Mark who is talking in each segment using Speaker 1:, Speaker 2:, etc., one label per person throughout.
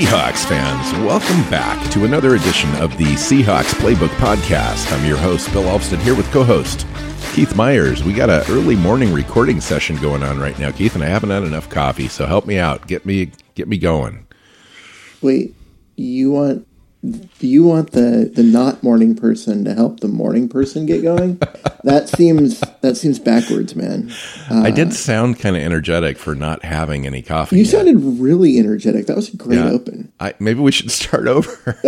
Speaker 1: Seahawks fans, welcome back to another edition of the Seahawks Playbook Podcast. I'm your host, Bill Alvstead, here with co host Keith Myers. We got an early morning recording session going on right now, Keith, and I haven't had enough coffee, so help me out. Get me get me going.
Speaker 2: Wait, you want do you want the the not morning person to help the morning person get going? that seems that seems backwards, man.
Speaker 1: Uh, I did sound kind of energetic for not having any coffee.
Speaker 2: You yet. sounded really energetic. That was a great yeah, open.
Speaker 1: I, maybe we should start over.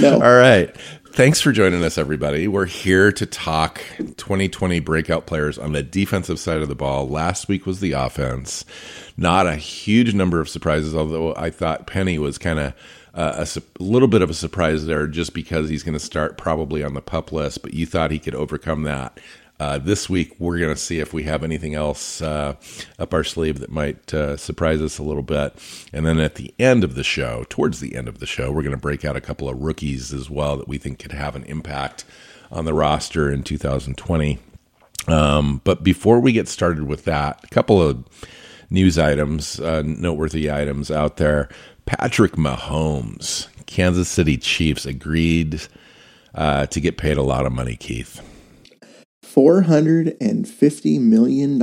Speaker 2: no.
Speaker 1: All right. Thanks for joining us, everybody. We're here to talk 2020 breakout players on the defensive side of the ball. Last week was the offense. Not a huge number of surprises, although I thought Penny was kind of uh, a, a, little bit of a surprise there just because he's going to start probably on the pup list, but you thought he could overcome that. Uh, this week, we're going to see if we have anything else uh, up our sleeve that might uh, surprise us a little bit. And then at the end of the show, towards the end of the show, we're going to break out a couple of rookies as well that we think could have an impact on the roster in 2020. Um, but before we get started with that, a couple of news items, uh, noteworthy items out there. Patrick Mahomes, Kansas City Chiefs agreed uh, to get paid a lot of money, Keith.
Speaker 2: $450 million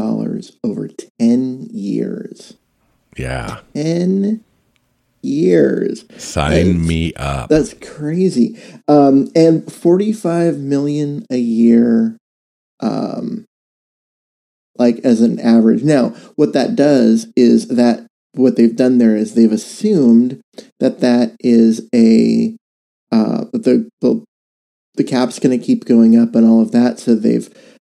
Speaker 2: over 10 years.
Speaker 1: Yeah.
Speaker 2: 10 years.
Speaker 1: Sign that's, me up.
Speaker 2: That's crazy. Um, and 45 million a year um, like as an average. Now, what that does is that what they've done there is they've assumed that that is a uh, the the the cap's going to keep going up and all of that. So they've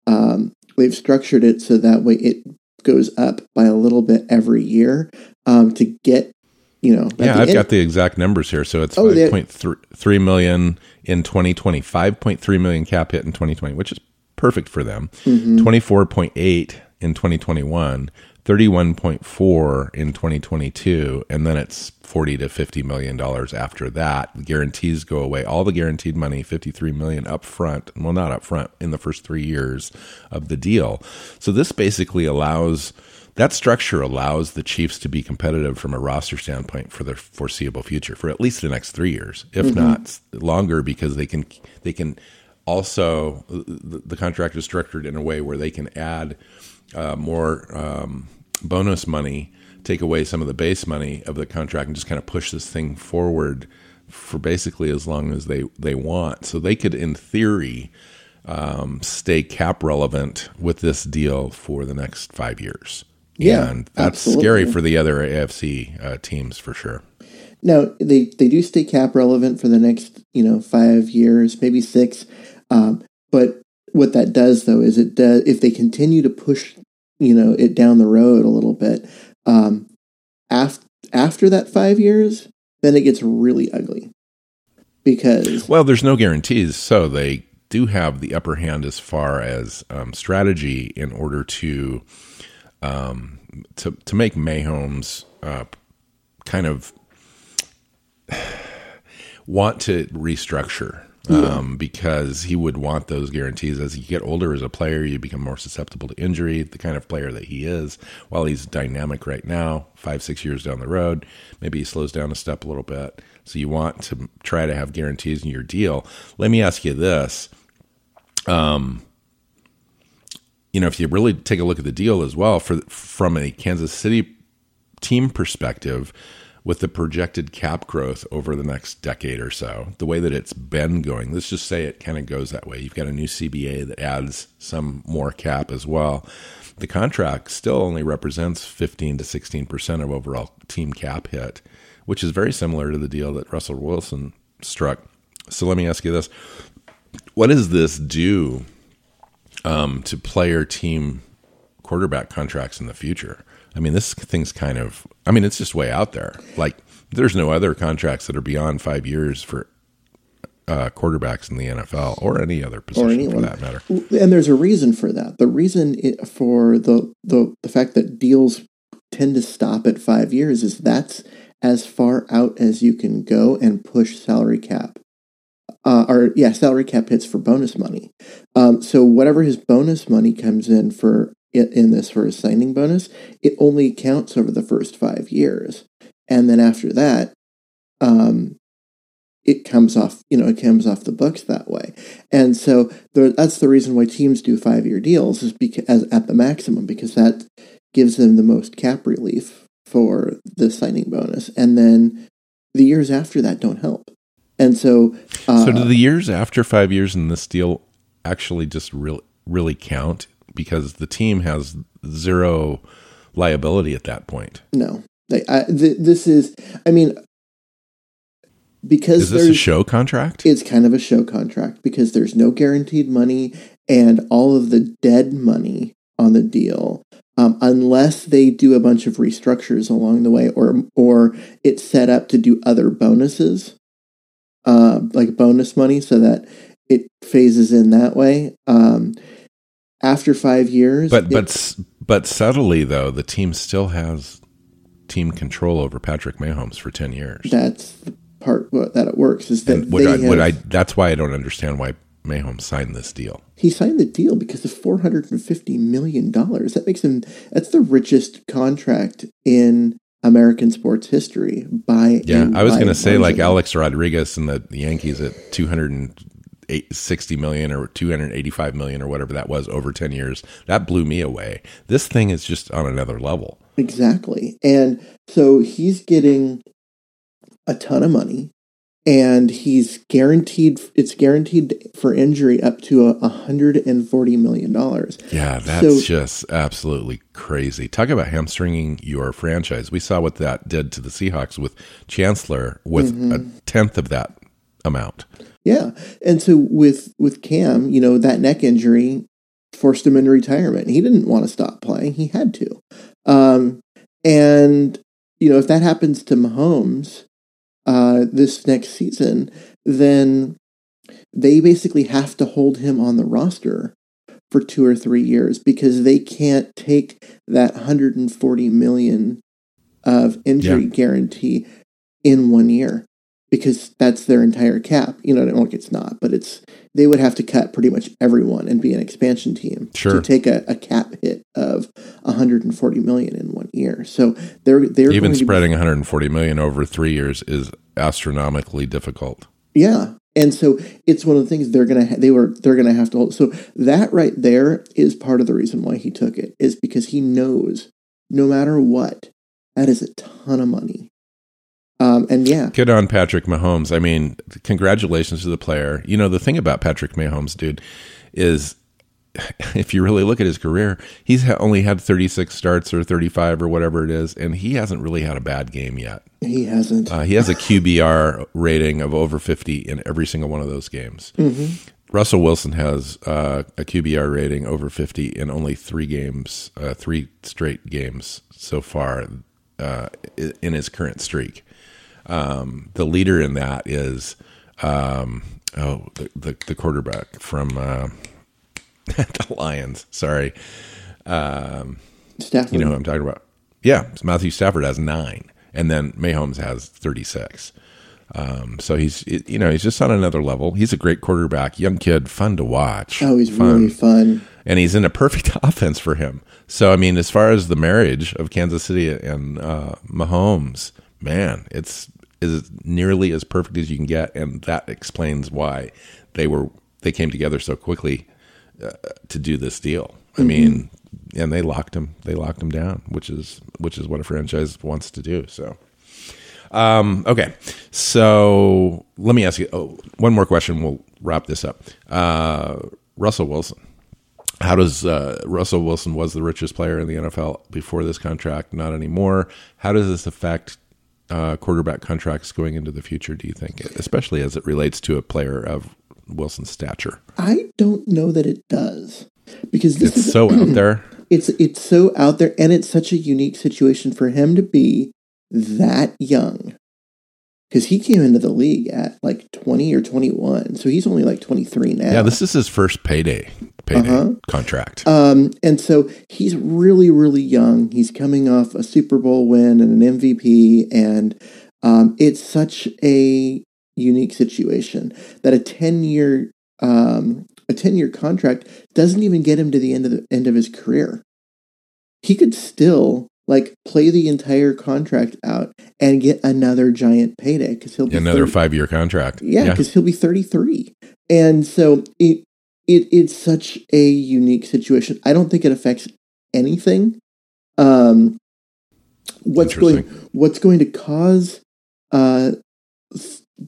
Speaker 2: um, they've structured it so that way it goes up by a little bit every year um, to get you know.
Speaker 1: Yeah, I've end. got the exact numbers here. So it's oh, five point three million in 2020, 5.3 million cap hit in 2020, which is perfect for them. Mm-hmm. 24.8 in 2021, 31.4 in 2022 and then it's 40 to 50 million dollars after that. The guarantees go away. All the guaranteed money 53 million up front well not up front in the first 3 years of the deal. So this basically allows that structure allows the Chiefs to be competitive from a roster standpoint for the foreseeable future for at least the next 3 years if mm-hmm. not longer because they can they can also the, the contract is structured in a way where they can add uh, more um, bonus money, take away some of the base money of the contract, and just kind of push this thing forward for basically as long as they they want. So they could, in theory, um, stay cap relevant with this deal for the next five years.
Speaker 2: Yeah,
Speaker 1: and that's absolutely. scary for the other AFC uh, teams for sure.
Speaker 2: Now they they do stay cap relevant for the next you know five years, maybe six. Um, but what that does though is it does if they continue to push you know it down the road a little bit um, after after that five years then it gets really ugly. Because
Speaker 1: well there's no guarantees so they do have the upper hand as far as um, strategy in order to um, to to make Mahomes uh, kind of want to restructure um, because he would want those guarantees. As you get older as a player, you become more susceptible to injury. The kind of player that he is, while he's dynamic right now, five six years down the road, maybe he slows down a step a little bit. So you want to try to have guarantees in your deal. Let me ask you this. Um, you know, if you really take a look at the deal as well, for from a Kansas City team perspective, with the projected cap growth over the next decade or so, the way that it's been going, let's just say it kind of goes that way. You've got a new CBA that adds some more cap as well. The contract still only represents 15 to 16% of overall team cap hit, which is very similar to the deal that Russell Wilson struck. So let me ask you this What does this do um, to player team quarterback contracts in the future? I mean, this thing's kind of, I mean, it's just way out there. Like, there's no other contracts that are beyond five years for uh, quarterbacks in the NFL or any other position
Speaker 2: anyone.
Speaker 1: for that matter.
Speaker 2: and there's a reason for that. The reason it, for the, the the fact that deals tend to stop at five years is that's as far out as you can go and push salary cap. Uh, or yeah, salary cap hits for bonus money. Um, so whatever his bonus money comes in for in this first signing bonus, it only counts over the first five years, and then after that, um, it comes off. You know, it comes off the books that way, and so there, that's the reason why teams do five year deals is because at the maximum because that gives them the most cap relief for the signing bonus, and then the years after that don't help. And so, uh,
Speaker 1: so do the years after five years in this deal actually just really really count because the team has zero liability at that point?
Speaker 2: No, I, th- this is. I mean, because
Speaker 1: is this a show contract?
Speaker 2: It's kind of a show contract because there's no guaranteed money, and all of the dead money on the deal um, unless they do a bunch of restructures along the way, or or it's set up to do other bonuses, uh, like bonus money, so that it phases in that way. Um, after five years,
Speaker 1: but but but subtly though, the team still has team control over Patrick Mahomes for ten years.
Speaker 2: That's the part that it works is that
Speaker 1: would I, have, would I? That's why I don't understand why Mahomes signed this deal.
Speaker 2: He signed the deal because of four hundred and fifty million dollars. That makes him that's the richest contract in American sports history by
Speaker 1: yeah. I was going to say like Alex Rodriguez and the Yankees at two hundred and sixty million or two hundred eighty five million or whatever that was over ten years. That blew me away. This thing is just on another level.
Speaker 2: Exactly, and so he's getting a ton of money and he's guaranteed it's guaranteed for injury up to a hundred and forty million dollars.
Speaker 1: Yeah, that's so, just absolutely crazy. Talk about hamstringing your franchise. We saw what that did to the Seahawks with Chancellor with mm-hmm. a tenth of that amount.
Speaker 2: Yeah, and so with with Cam, you know that neck injury forced him into retirement. He didn't want to stop playing; he had to. Um, and you know if that happens to Mahomes uh, this next season, then they basically have to hold him on the roster for two or three years because they can't take that 140 million of injury yeah. guarantee in one year because that's their entire cap. You know, like it's not, but it's they would have to cut pretty much everyone and be an expansion team
Speaker 1: sure.
Speaker 2: to take a, a, cap hit of 140 million in one year. So they're they're
Speaker 1: even spreading be, 140 million over three years is astronomically difficult.
Speaker 2: Yeah. And so it's one of the things they're gonna ha- they were they're gonna have to hold. So that right there is part of the reason why he took it is because he knows no matter what that is a ton of money um, and yeah,
Speaker 1: good on Patrick Mahomes. I mean, congratulations to the player. You know, the thing about Patrick Mahomes, dude, is if you really look at his career, he's ha- only had 36 starts or 35 or whatever it is, and he hasn't really had a bad game yet.
Speaker 2: He hasn't.
Speaker 1: Uh, he has a QBR rating of over 50 in every single one of those games.
Speaker 2: Mm-hmm.
Speaker 1: Russell Wilson has uh, a QBR rating over 50 in only three games, uh, three straight games so far uh, in his current streak. Um, the leader in that is um, oh the, the, the quarterback from uh, the Lions. Sorry, um,
Speaker 2: Stafford.
Speaker 1: You know who I'm talking about? Yeah, Matthew Stafford has nine, and then Mahomes has 36. Um, so he's you know he's just on another level. He's a great quarterback, young kid, fun to watch.
Speaker 2: Oh, he's fun. really fun,
Speaker 1: and he's in a perfect offense for him. So I mean, as far as the marriage of Kansas City and uh, Mahomes, man, it's is nearly as perfect as you can get, and that explains why they were they came together so quickly uh, to do this deal. I mm-hmm. mean, and they locked him they locked him down, which is which is what a franchise wants to do. So. Um, okay, so let me ask you oh, one more question. We'll wrap this up. Uh, Russell Wilson. How does uh, Russell Wilson was the richest player in the NFL before this contract? Not anymore. How does this affect uh, quarterback contracts going into the future, do you think, especially as it relates to a player of Wilson's stature?
Speaker 2: I don't know that it does because this
Speaker 1: it's
Speaker 2: is
Speaker 1: so out there.
Speaker 2: It's it's so out there, and it's such a unique situation for him to be that young. because he came into the league at like 20 or 21 so he's only like 23 now
Speaker 1: Yeah, this is his first payday payday
Speaker 2: Uh-huh.
Speaker 1: contract.
Speaker 2: um, and so he's really really young he's coming off a super bowl win and an mvp and um, it's such a unique situation that a 10 year um, a 10 year contract doesn't even get him to the end of the end of his career he could still like play the entire contract out and get another giant payday because he'll be
Speaker 1: Another
Speaker 2: 30
Speaker 1: five year contract.
Speaker 2: yeah, because he'll be 33. And so it it it's such a unique situation. I don't think it affects anything. Um what's going what's going to cause uh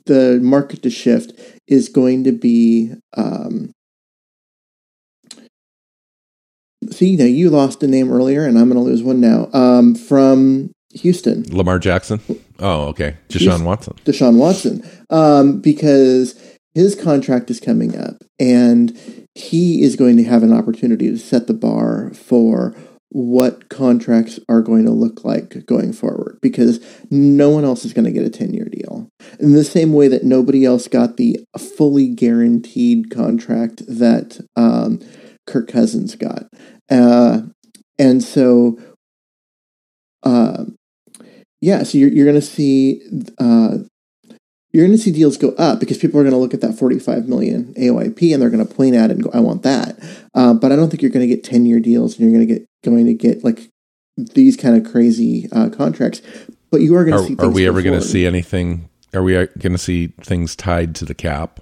Speaker 2: the market to shift is going to be um See, now you lost a name earlier, and I'm going to lose one now. Um, from Houston,
Speaker 1: Lamar Jackson. Oh, okay. Deshaun
Speaker 2: He's-
Speaker 1: Watson.
Speaker 2: Deshaun Watson, um, because his contract is coming up, and he is going to have an opportunity to set the bar for what contracts are going to look like going forward because no one else is going to get a 10 year deal. In the same way that nobody else got the fully guaranteed contract that um, Kirk Cousins got. Uh, and so, um, yeah, so you're, you're going to see uh, you're going to see deals go up because people are going to look at that 45 million AOIP and they're going to point at it and go, "I want that." Uh, but I don't think you're going to get 10 year deals and you're going to get going to get like these kind of crazy uh, contracts. But you are going to see.
Speaker 1: are we ever going to see anything? Are we going to see things tied to the cap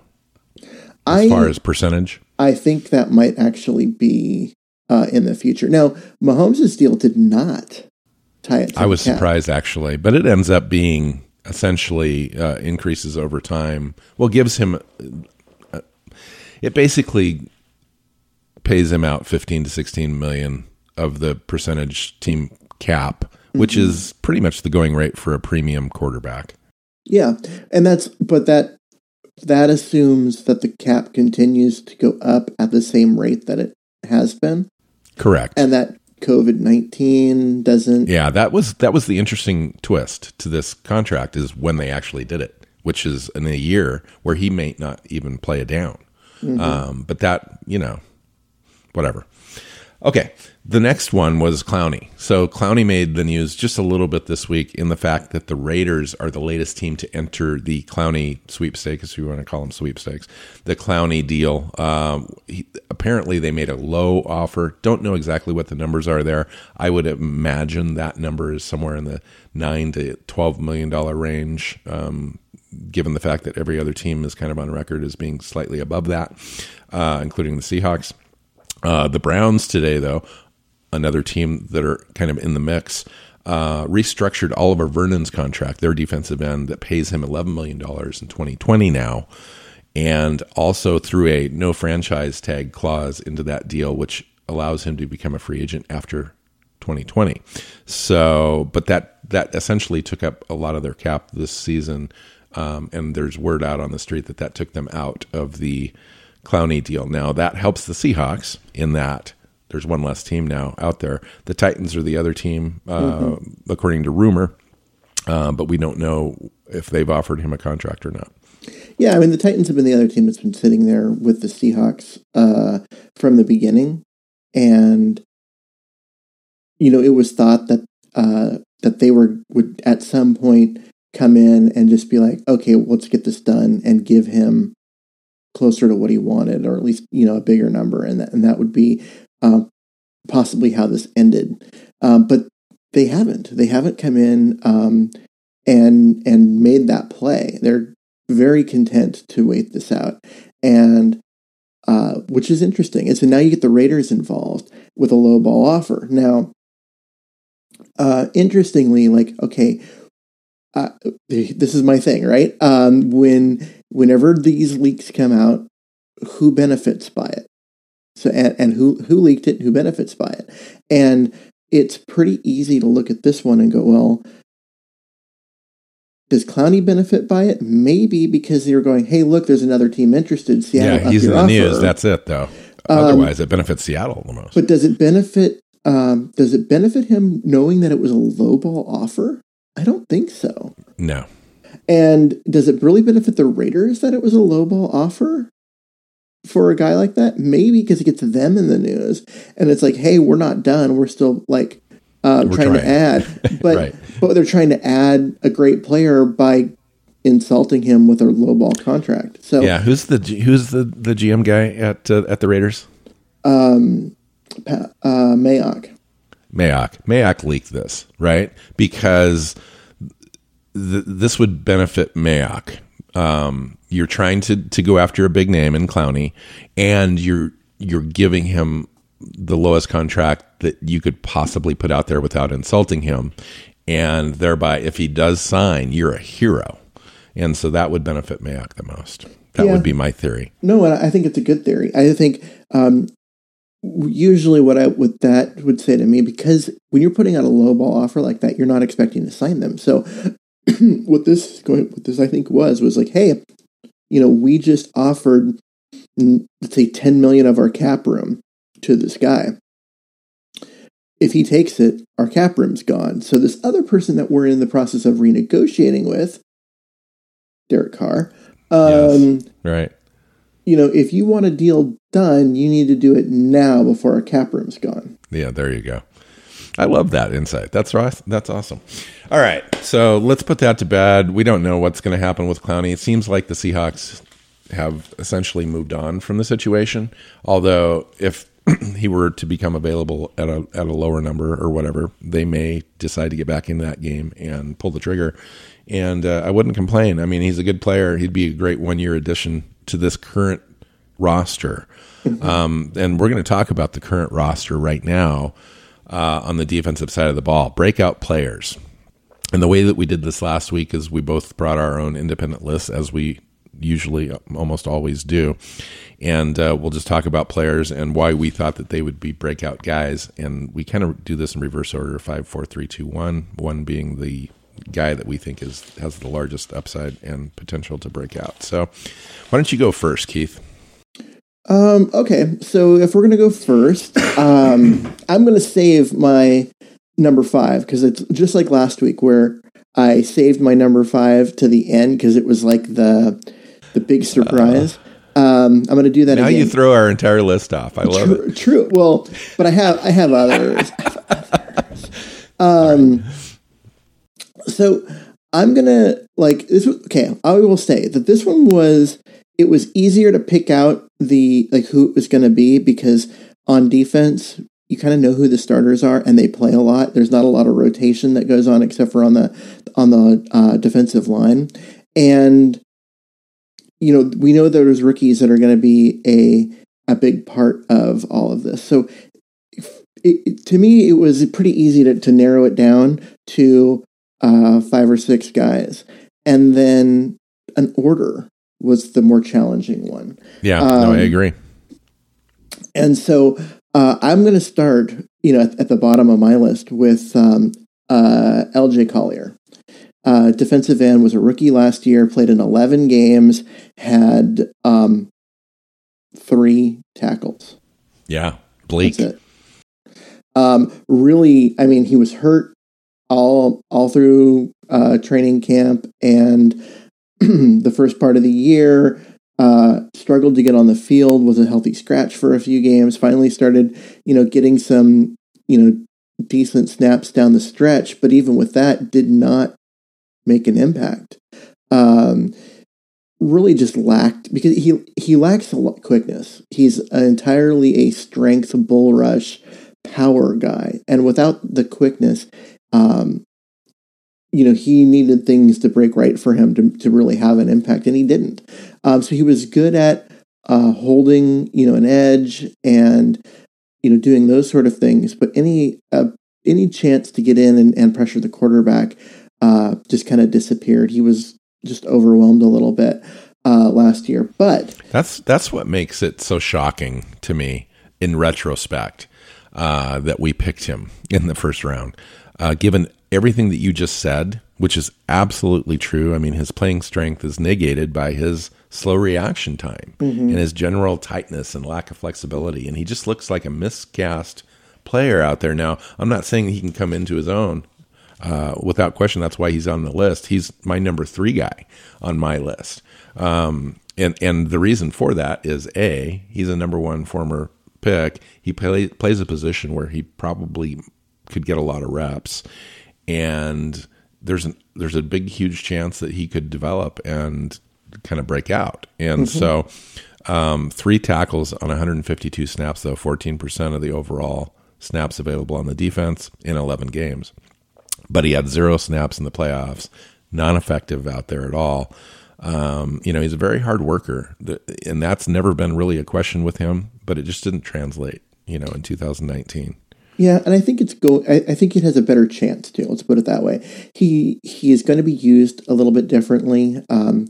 Speaker 1: as
Speaker 2: I,
Speaker 1: far as percentage?
Speaker 2: I think that might actually be uh, in the future. Now, Mahomes' deal did not tie it. To
Speaker 1: I was surprised actually, but it ends up being essentially uh, increases over time. Well, gives him uh, it basically pays him out 15 to 16 million of the percentage team cap, which
Speaker 2: Mm-hmm.
Speaker 1: is pretty much the going rate for a premium quarterback.
Speaker 2: Yeah, and that's but that that assumes that the cap continues to go up at the same rate that it has been,
Speaker 1: Correct.
Speaker 2: and that COVID nineteen doesn't.
Speaker 1: Yeah, that was that was the interesting twist to this contract is when they actually did it, which is in a year where he may not even play it down. Um, but that you know, whatever. Okay, the next one was Clowney. So Clowney made the news just a little bit this week in the fact that the Raiders are the latest team to enter the Clowney sweepstakes, if you want to call them sweepstakes. The Clowney deal. Um, he, apparently, they made a low offer. Don't know exactly what the numbers are there. I would imagine that number is somewhere in the nine to twelve million dollar range. Um, given the fact that every other team is kind of on record as being slightly above that, uh, including the Seahawks. Uh, the Browns today, though, another team that are kind of in the mix, uh, restructured Olivier Vernon's contract, their defensive end that pays him $11 million in 2020 now, and also threw a no franchise tag clause into that deal, which allows him to become a free agent after 2020. So, but that that essentially took up a lot of their cap this season, um, and there's word out on the street that that took them out of the Clowney deal. Now that helps the Seahawks in that there's one less team now out there. The Titans are the other team, uh, according to rumor, uh, but we don't know if they've offered him a contract or not.
Speaker 2: Yeah, I mean the Titans have been the other team that's been sitting there with the Seahawks uh, from the beginning, and you know it was thought that uh, that they were would at some point come in and just be like, okay, let's get this done and give him closer to what he wanted, or at least you know a bigger number, and that and that would be um, possibly how this ended. Um, but they haven't. They haven't come in um, and and made that play. They're very content to wait this out, and uh, which is interesting. And so now you get the Raiders involved with a low ball offer. Now, uh, interestingly, like okay, uh, this is my thing, right? Um, when whenever these leaks come out, who benefits by it? So and, and who who leaked it? Who benefits by it? And it's pretty easy to look at this one and go, well, does Clowney benefit by it? Maybe because they were going, hey, look, there's another team interested. Seattle,
Speaker 1: yeah, he's in the
Speaker 2: offer.
Speaker 1: news. That's it, though. Otherwise, it benefits Seattle the most.
Speaker 2: But does it benefit? Um, does it benefit him knowing that it was a lowball offer? I don't think so.
Speaker 1: no,
Speaker 2: And does it really benefit the Raiders that it was a lowball offer for a guy like that? Maybe because it gets them in the news, and it's like, hey, we're not done. We're still like uh,
Speaker 1: We're
Speaker 2: trying, to add, but
Speaker 1: Right.
Speaker 2: but they're trying to add a great player by insulting him with a lowball contract. So
Speaker 1: Yeah, who's the who's the the GM guy at uh, at the Raiders?
Speaker 2: um, uh, Mayock.
Speaker 1: Mayock. Mayock leaked this, right? Because th- this would benefit Mayock. Um, you're trying to to go after a big name in Clowney, and you're you're giving him the lowest contract that you could possibly put out there without insulting him, and thereby, if he does sign, you're a hero, and so that would benefit Mayock the most. That
Speaker 2: Yeah.
Speaker 1: would be my theory.
Speaker 2: No, and I think it's a good theory. I think um, usually what I what that would say to me because when you're putting out a lowball offer like that, you're not expecting to sign them. So what this going, what this I think was was like, hey, you know, we just offered let's say 10 million of our cap room to this guy. If he takes it, our cap room's gone. So this other person that we're in the process of renegotiating with, Derek Carr, um,
Speaker 1: Right.
Speaker 2: you know, if you want a deal done, you need to do it now before our cap room's gone.
Speaker 1: Yeah, there you go. I love that insight. That's right. That's awesome. All right, so let's put that to bed. We don't know what's going to happen with Clowney. It seems like the Seahawks have essentially moved on from the situation. Although, if he were to become available at a at a lower number or whatever, they may decide to get back into that game and pull the trigger. And uh, I wouldn't complain. I mean, he's a good player. He'd be a great one year addition to this current roster. Um, and we're going to talk about the current roster right now uh, on the defensive side of the ball. Breakout players. And the way that we did this last week is we both brought our own independent lists, as we usually uh, almost always do. And uh, we'll just talk about players and why we thought that they would be breakout guys. And we kind of do this in reverse order five, four, three, two, one. One being the guy that we think is has the largest upside and potential to break out. So why don't you go first, Keith?
Speaker 2: Um, okay, so if we're gonna go first, um, I'm gonna save my number five because it's just like last week where I saved my number five to the end because it was like the the big surprise. um, I'm gonna do that
Speaker 1: Now
Speaker 2: again.
Speaker 1: you throw our entire list off. I love it.
Speaker 2: true, true. Well, but I have I have others. I have others. Um, so I'm gonna like this. Okay, I will say that this one was it was easier to pick out the like who it was going to be because on defense you kind of know who the starters are and they play a lot. There's not a lot of rotation that goes on except for on the on the uh, defensive line and. You know, we know there's rookies that are going to be a a big part of all of this. So, it, to me, it was pretty easy to, to narrow it down to uh, five or six guys, and then an order was the more challenging one.
Speaker 1: Yeah, no, I
Speaker 2: Um,
Speaker 1: agree.
Speaker 2: And so, uh, I'm going to start, you know, at, at the bottom of my list with um, uh, L.J. Collier. Uh, defensive end was a rookie last year, played in 11 games, had um, three tackles.
Speaker 1: Yeah, bleak.
Speaker 2: Um, really, I mean, he was hurt all all through uh, training camp and the first part of the year. Uh, struggled to get on the field. Was a healthy scratch for a few games. Finally, started you know getting some you know decent snaps down the stretch. But even with that, did not make an impact. Um, really just lacked because he he lacks a lot quickness. He's entirely a strength bull rush power guy, and without the quickness, um, you know, he needed things to break right for him to to really have an impact, and he didn't. Um, so he was good at uh, holding, you know, an edge and you know doing those sort of things, but any uh, any chance to get in and, and pressure the quarterback uh, just kind of disappeared. He was just overwhelmed a little bit uh, last year, but
Speaker 1: That's that's what makes it so shocking to me in retrospect uh, that we picked him in the first round, uh, given everything that you just said, which is absolutely true. I mean, his playing strength is negated by his slow reaction time and his general tightness and lack of flexibility, and he just looks like a miscast player out there. Now, I'm not saying he can come into his own. uh, without question, that's why he's on the list. He's my number three guy on my list. Um, and and the reason for that is a he's a number one former pick. He play, plays a position where he probably could get a lot of reps, and there's an there's a big huge chance that he could develop and kind of break out. And mm-hmm. so, um, three tackles on 152 snaps, though 14% of the overall snaps available on the defense in 11 games. But he had zero snaps in the playoffs, non effective out there at all. Um, you know, he's a very hard worker, and that's never been really a question with him, but it just didn't translate, you know, in 2019.
Speaker 2: Yeah, and I think it's go. I, I, think it has a better chance to. Let's put it that way. He he is going to be used a little bit differently um,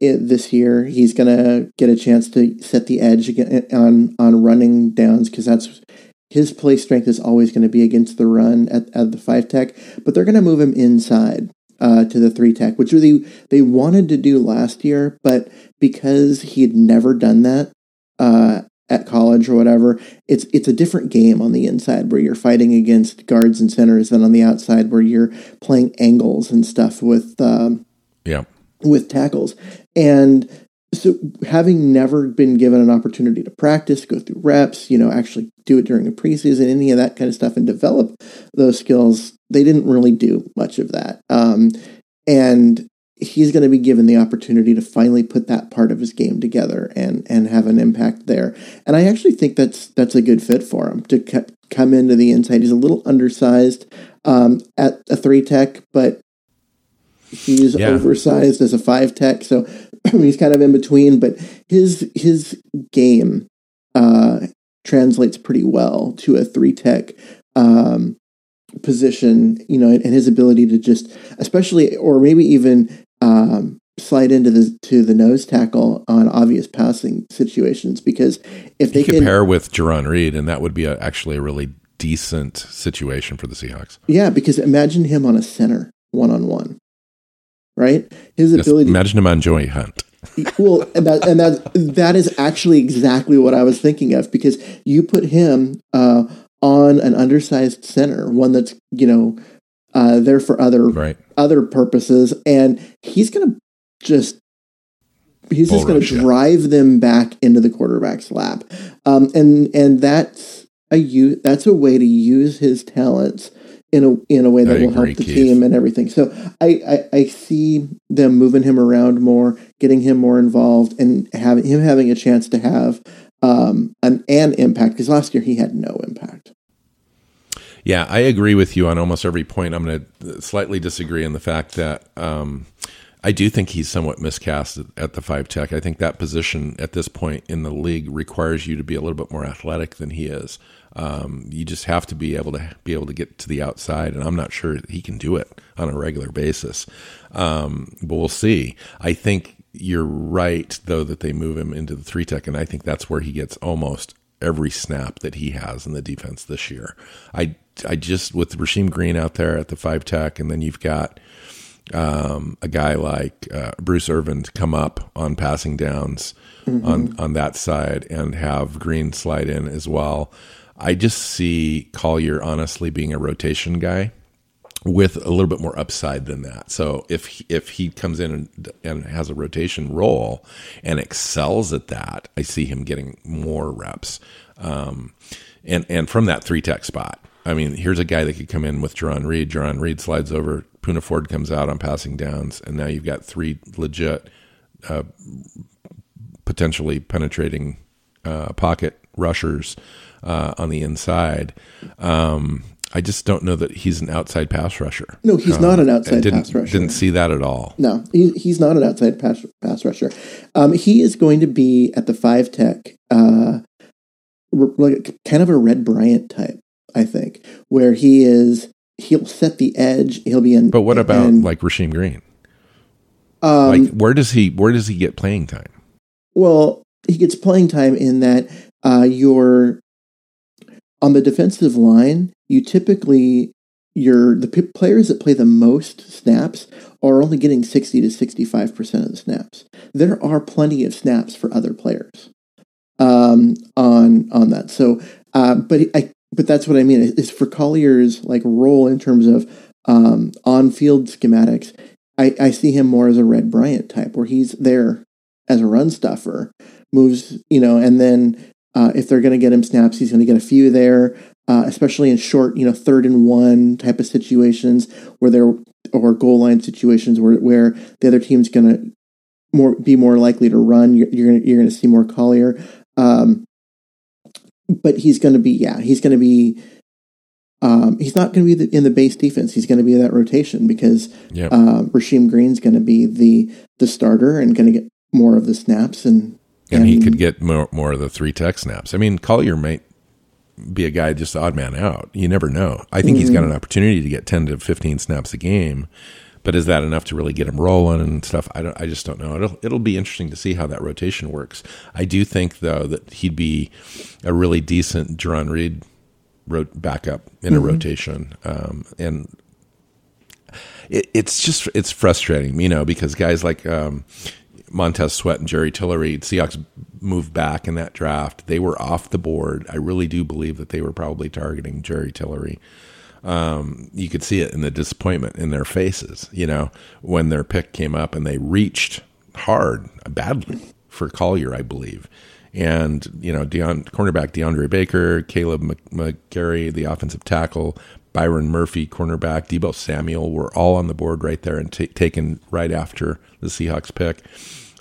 Speaker 2: it, this year. He's going to get a chance to set the edge on on running downs because that's his play strength is always going to be against the run at, at the five tech. But they're going to move him inside uh, to the three tech, which really they wanted to do last year, but because he had never done that uh, at college or whatever, it's it's a different game on the inside where you're fighting against guards and centers than on the outside where you're playing angles and stuff with um,
Speaker 1: yeah
Speaker 2: with tackles. And so having never been given an opportunity to practice, go through reps, you know, actually do it during the preseason, any of that kind of stuff, and develop those skills, they didn't really do much of that. Um, and he's going to be given the opportunity to finally put that part of his game together and and have an impact there. And I actually think that's that's a good fit for him to c- come into the inside. He's a little undersized um, at a three tech, but he's yeah. oversized as a five tech. So he's kind of in between. But his his game uh, translates pretty well to a three tech. Um, position, you know, and his ability to just, especially, or maybe even um, slide into the to the nose tackle on obvious passing situations because if they
Speaker 1: could can, pair with Jarran Reed, and that would be a, actually a really decent situation for the Seahawks.
Speaker 2: Yeah, because imagine him on a center one on one, right? His ability.
Speaker 1: Imagine him on Joy Hunt.
Speaker 2: well, and that and that that is actually exactly what I was thinking of because you put him uh, on an undersized center, one that's you know uh, there for other
Speaker 1: right.
Speaker 2: other purposes, and he's going to just he's Bull just going to drive yeah. them back into the quarterback's lap, um, and and that's a u- that's a way to use his talents in a in a way that I will agree, help the Keith. team and everything. So I, I, I see them moving him around more, getting him more involved, and having him having a chance to have um, an an impact because last year he had no impact.
Speaker 1: Yeah, I agree with you on almost every point. I'm going to slightly disagree in the fact that um, I do think he's somewhat miscast at the five tech. I think that position at this point in the league requires you to be a little bit more athletic than he is. Um, you just have to be able to be able to get to the outside, and I'm not sure he can do it on a regular basis. Um, but we'll see. I think you're right, though, that they move him into the three tech, and I think that's where he gets almost every snap that he has in the defense this year. I I just with Rasheem Green out there at the five tech, and then you've got um, a guy like uh, Bruce Irvin to come up on passing downs mm-hmm. on on that side, and have Green slide in as well. I just see Collier honestly being a rotation guy with a little bit more upside than that. So if if he comes in and, and has a rotation role and excels at that, I see him getting more reps. Um, and and from that three tech spot, I mean, here's a guy that could come in with Jarran Reed. Jarran Reed slides over. Poona Ford comes out on passing downs, and now you've got three legit, uh, potentially penetrating uh, pocket rushers uh, on the inside. Um, I just don't know that he's an outside pass rusher.
Speaker 2: No, he's um, not an outside pass rusher.
Speaker 1: Didn't see that at all.
Speaker 2: No, he, he's not an outside pass, pass rusher. Um, he is going to be at the five tech, uh, like kind of a Red Bryant type, I think, where he is. He'll set the edge. He'll be in.
Speaker 1: But what about like Rasheem Green? Um, like where does he where does he get playing time?
Speaker 2: Well, he gets playing time in that uh, you're on the defensive line you typically your the p- players that play the most snaps are only getting 60 to 65% of the snaps. There are plenty of snaps for other players um, on on that. So, uh, but I but that's what I mean is for Collier's like role in terms of um, on field schematics, I, I see him more as a Red Bryant type, where he's there as a run stuffer, moves, you know, and then uh, if they're going to get him snaps, he's going to get a few there, uh, especially in short, you know, third and one type of situations where they're or goal line situations where where the other team's going to more be more likely to run. You're, you're gonna you're gonna see more Collier, um, but he's going to be yeah he's going to be. Um, he's not going to be the, in the base defense. He's going to be that rotation because
Speaker 1: Yep.
Speaker 2: uh, Rasheem Green's going to be the the starter and going to get more of the snaps and
Speaker 1: and he could get more, more of the three tech snaps. I mean, Collier might be a guy just odd man out. You never know. I think he's got an opportunity to get ten to fifteen snaps a game, but is that enough to really get him rolling and stuff? I don't. I just don't know. It'll it'll be interesting to see how that rotation works. I do think though that he'd be a really decent Jarran Reed wrote backup in a rotation, um, and it, it's just it's frustrating, you know, because guys like um, Montez Sweat and Jerry Tillery, Seahawks moved back in that draft. They were off the board. I really do believe that they were probably targeting Jerry Tillery. Um, you could see it in the disappointment in their faces, you know, when their pick came up and they reached hard, badly for Collier, I believe. And, you know, Deon, cornerback DeAndre Baker, Kaleb Mc- McGary, the offensive tackle, Byron Murphy, cornerback, Deebo Samuel were all on the board right there and ta taken right after the Seahawks pick.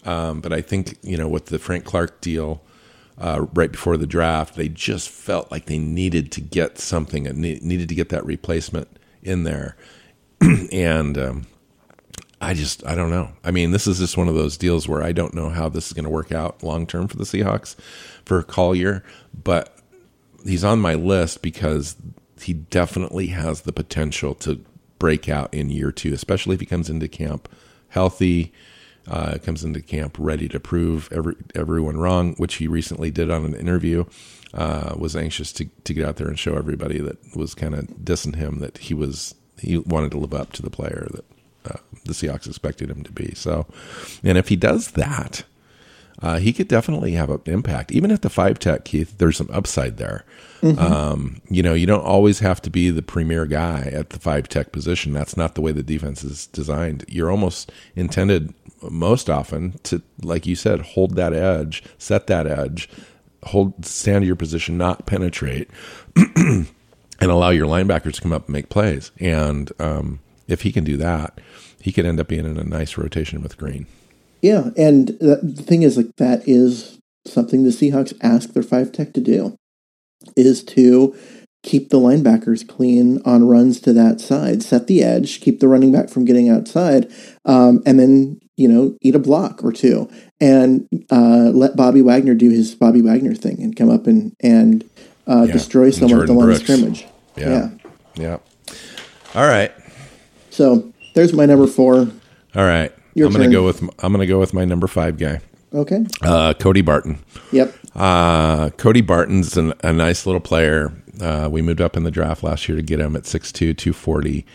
Speaker 1: Um, but I think, you know, with the Frank Clark deal uh, right before the draft, they just felt like they needed to get something, and ne- needed to get that replacement in there. and um, I just, I don't know. I mean, this is just one of those deals where I don't know how this is going to work out long term for the Seahawks for Collier, but he's on my list because he definitely has the potential to break out in year two, especially if he comes into camp healthy, uh, comes into camp ready to prove every, everyone wrong, which he recently did on an interview. Uh, was anxious to, to get out there and show everybody that was kind of dissing him that he was he wanted to live up to the player that uh, the Seahawks expected him to be. So, and if he does that, uh, he could definitely have an impact. Even at the five tech, Keith, there's some upside there. Um, you know, you don't always have to be the premier guy at the five tech position. That's not the way the defense is designed. You're almost intended most often to, like you said, hold that edge, set that edge, hold, stand to your position, not penetrate, and allow your linebackers to come up and make plays. And um, if he can do that, he could end up being in a nice rotation with Green.
Speaker 2: Yeah, and the thing is, like that is something the Seahawks ask their five tech to do, is to keep the linebackers clean on runs to that side, set the edge, keep the running back from getting outside, um, and then you know eat a block or two, and uh, let Bobby Wagner do his Bobby Wagner thing and come up and and uh,
Speaker 1: Yeah,
Speaker 2: destroy someone at the line of scrimmage.
Speaker 1: Yeah. Yeah. All right.
Speaker 2: So there's my number four.
Speaker 1: All right.
Speaker 2: Your
Speaker 1: I'm going to go with I'm going to go with my number 5 guy.
Speaker 2: Okay.
Speaker 1: Uh, Cody Barton.
Speaker 2: Yep.
Speaker 1: Uh, Cody Barton's an, a nice little player. Uh, we moved up in the draft last year to get him at 6'2", 240.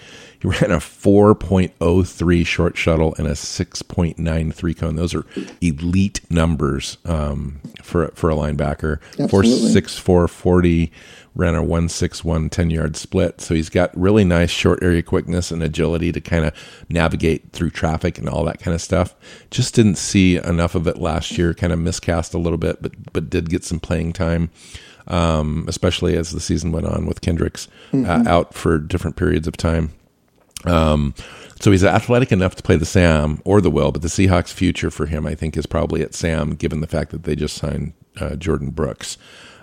Speaker 1: He ran a 4.03 short shuttle and a 6.93 cone. Those are elite numbers um, for for a linebacker.
Speaker 2: Absolutely.
Speaker 1: 4'6", 40, ran a 161 10 yard split. So he's got really nice short area quickness and agility to kind of navigate through traffic and all that kind of stuff. Just didn't see enough of it last year. Kind of miscast a little bit, but but did get some playing time, um, especially as the season went on with Kendricks uh, out for different periods of time. Um, so he's athletic enough to play the Sam or the Will, but the Seahawks' future for him, I think, is probably at Sam, given the fact that they just signed uh, Jordyn Brooks,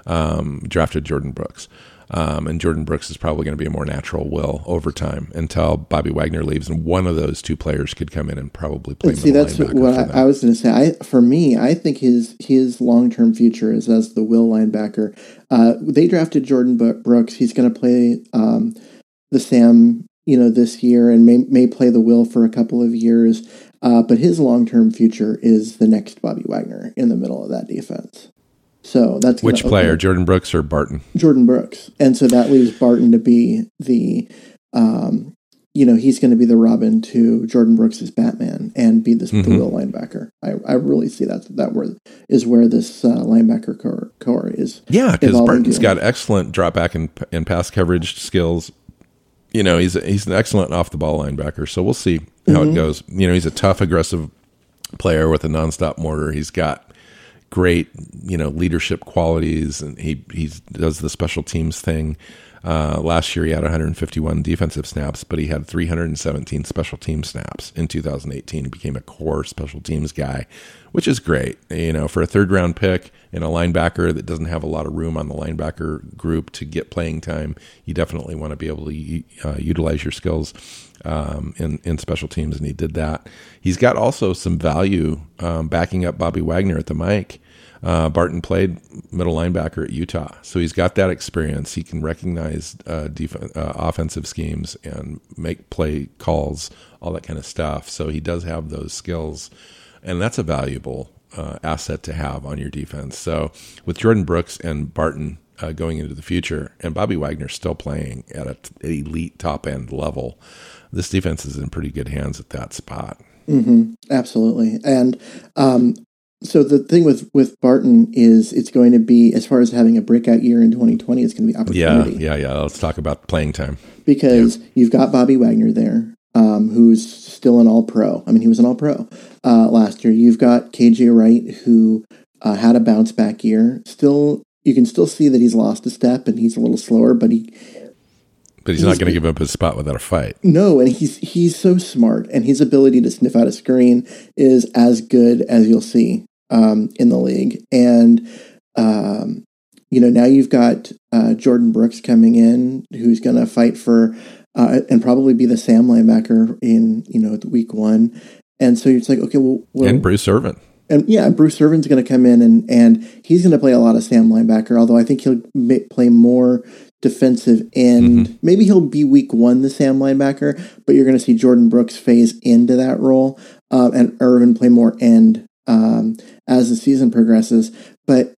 Speaker 1: um, drafted Jordyn Brooks. Um, and Jordyn Brooks is probably going to be a more natural will over time until Bobby Wagner leaves, and one of those two players could come in and probably play.
Speaker 2: And see, that's
Speaker 1: linebacker
Speaker 2: what I. I was going to say. I, for me, I think his his long term future is as the will linebacker. Uh, they drafted Jordyn Brooks. He's going to play um, the Sam, you know, this year, and may may play the will for a couple of years. Uh, but his long term future is the next Bobby Wagner in the middle of that defense. So that's
Speaker 1: Which player, Jordyn Brooks or Barton?
Speaker 2: Jordyn Brooks, and so that leaves Barton to be the, um, you know, he's going to be the Robin to Jordyn Brooks's Batman and be this the
Speaker 1: Mhm.
Speaker 2: will linebacker. I, I really see that that where is where this uh, linebacker core, core is.
Speaker 1: Yeah, because Barton's
Speaker 2: to-
Speaker 1: got excellent drop back and, and pass coverage skills. You know, he's he's an excellent off the ball linebacker. So we'll see how it mm-hmm. goes. You know, he's a tough, aggressive player with a nonstop mortar. He's got great, you know, leadership qualities, and he he does the special teams thing. Uh, last year he had 151 defensive snaps, but he had 317 special team snaps in 2018. He became a core special teams guy, which is great. You know, for a third round pick and a linebacker that doesn't have a lot of room on the linebacker group to get playing time, you definitely want to be able to uh, utilize your skills um, in in special teams, and he did that. He's got also some value um, backing up Bobby Wagner at the mic. Uh, Barton played middle linebacker at Utah, so he's got that experience. He can recognize uh, def- uh, offensive schemes and make play calls, all that kind of stuff. So he does have those skills, and that's a valuable uh, asset to have on your defense. So with Jordyn Brooks and Barton uh, going into the future, and Bobby Wagner still playing at an elite top end level, this defense is in pretty good hands at that spot.
Speaker 2: Mm-hmm. Absolutely, and um, so the thing with with Barton is it's going to be as far as having a breakout year in 2020, it's going to be opportunity.
Speaker 1: Yeah, yeah, yeah. Let's talk about playing time
Speaker 2: because yeah. you've got Bobby Wagner there, um, who's still an All Pro. I mean, he was an All Pro uh, last year. You've got KJ Wright, who uh, had a bounce back year. Still, you can still see that he's lost a step and he's a little slower, but he
Speaker 1: but he's, he's not going to give up his spot without a fight.
Speaker 2: No, and he's he's so smart, and his ability to sniff out a screen is as good as you'll see um, in the league. And um, you know now you've got uh, Jordyn Brooks coming in, who's going to fight for uh, and probably be the Sam linebacker in you know week one. And so it's like okay, well, well
Speaker 1: and Bruce Irvin.
Speaker 2: And yeah, Bruce Irvin's going to come in and and he's going to play a lot of Sam linebacker. Although I think he'll play more defensive end. Mm-hmm. Maybe he'll be week one, the Sam linebacker, but you're going to see Jordyn Brooks phase into that role um, and Irvin play more end um, as the season progresses. But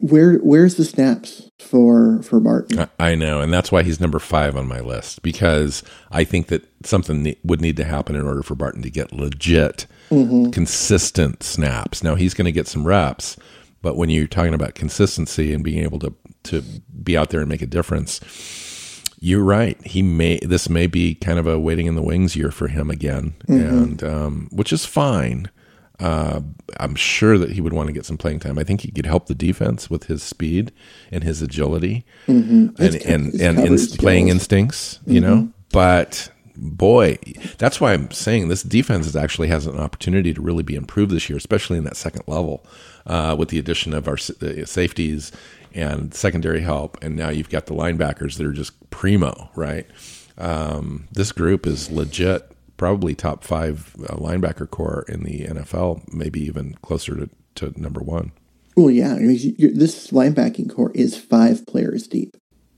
Speaker 2: where where's the snaps for for Barton?
Speaker 1: I know, and that's why he's number five on my list because I think that something would need to happen in order for Barton to get legit, mm-hmm. consistent snaps. Now he's going to get some reps, but when you're talking about consistency and being able to to be out there and make a difference, you're right. He may this may be kind of a waiting in the wings year for him again, mm-hmm. and um, which is fine. Uh, I'm sure that he would want to get some playing time. I think he could help the defense with his speed and his agility mm-hmm. and his, and his and, and playing instincts. You mm-hmm. know, but boy, that's why I'm saying this defense actually has an opportunity to really be improved this year, especially in that second level, uh, with the addition of our safeties and secondary help, and now you've got the linebackers that are just primo, right? Um, this group is legit, probably top five uh, linebacker core in the NFL, maybe even closer to, to number one.
Speaker 2: Well, yeah, this linebacking core is five players deep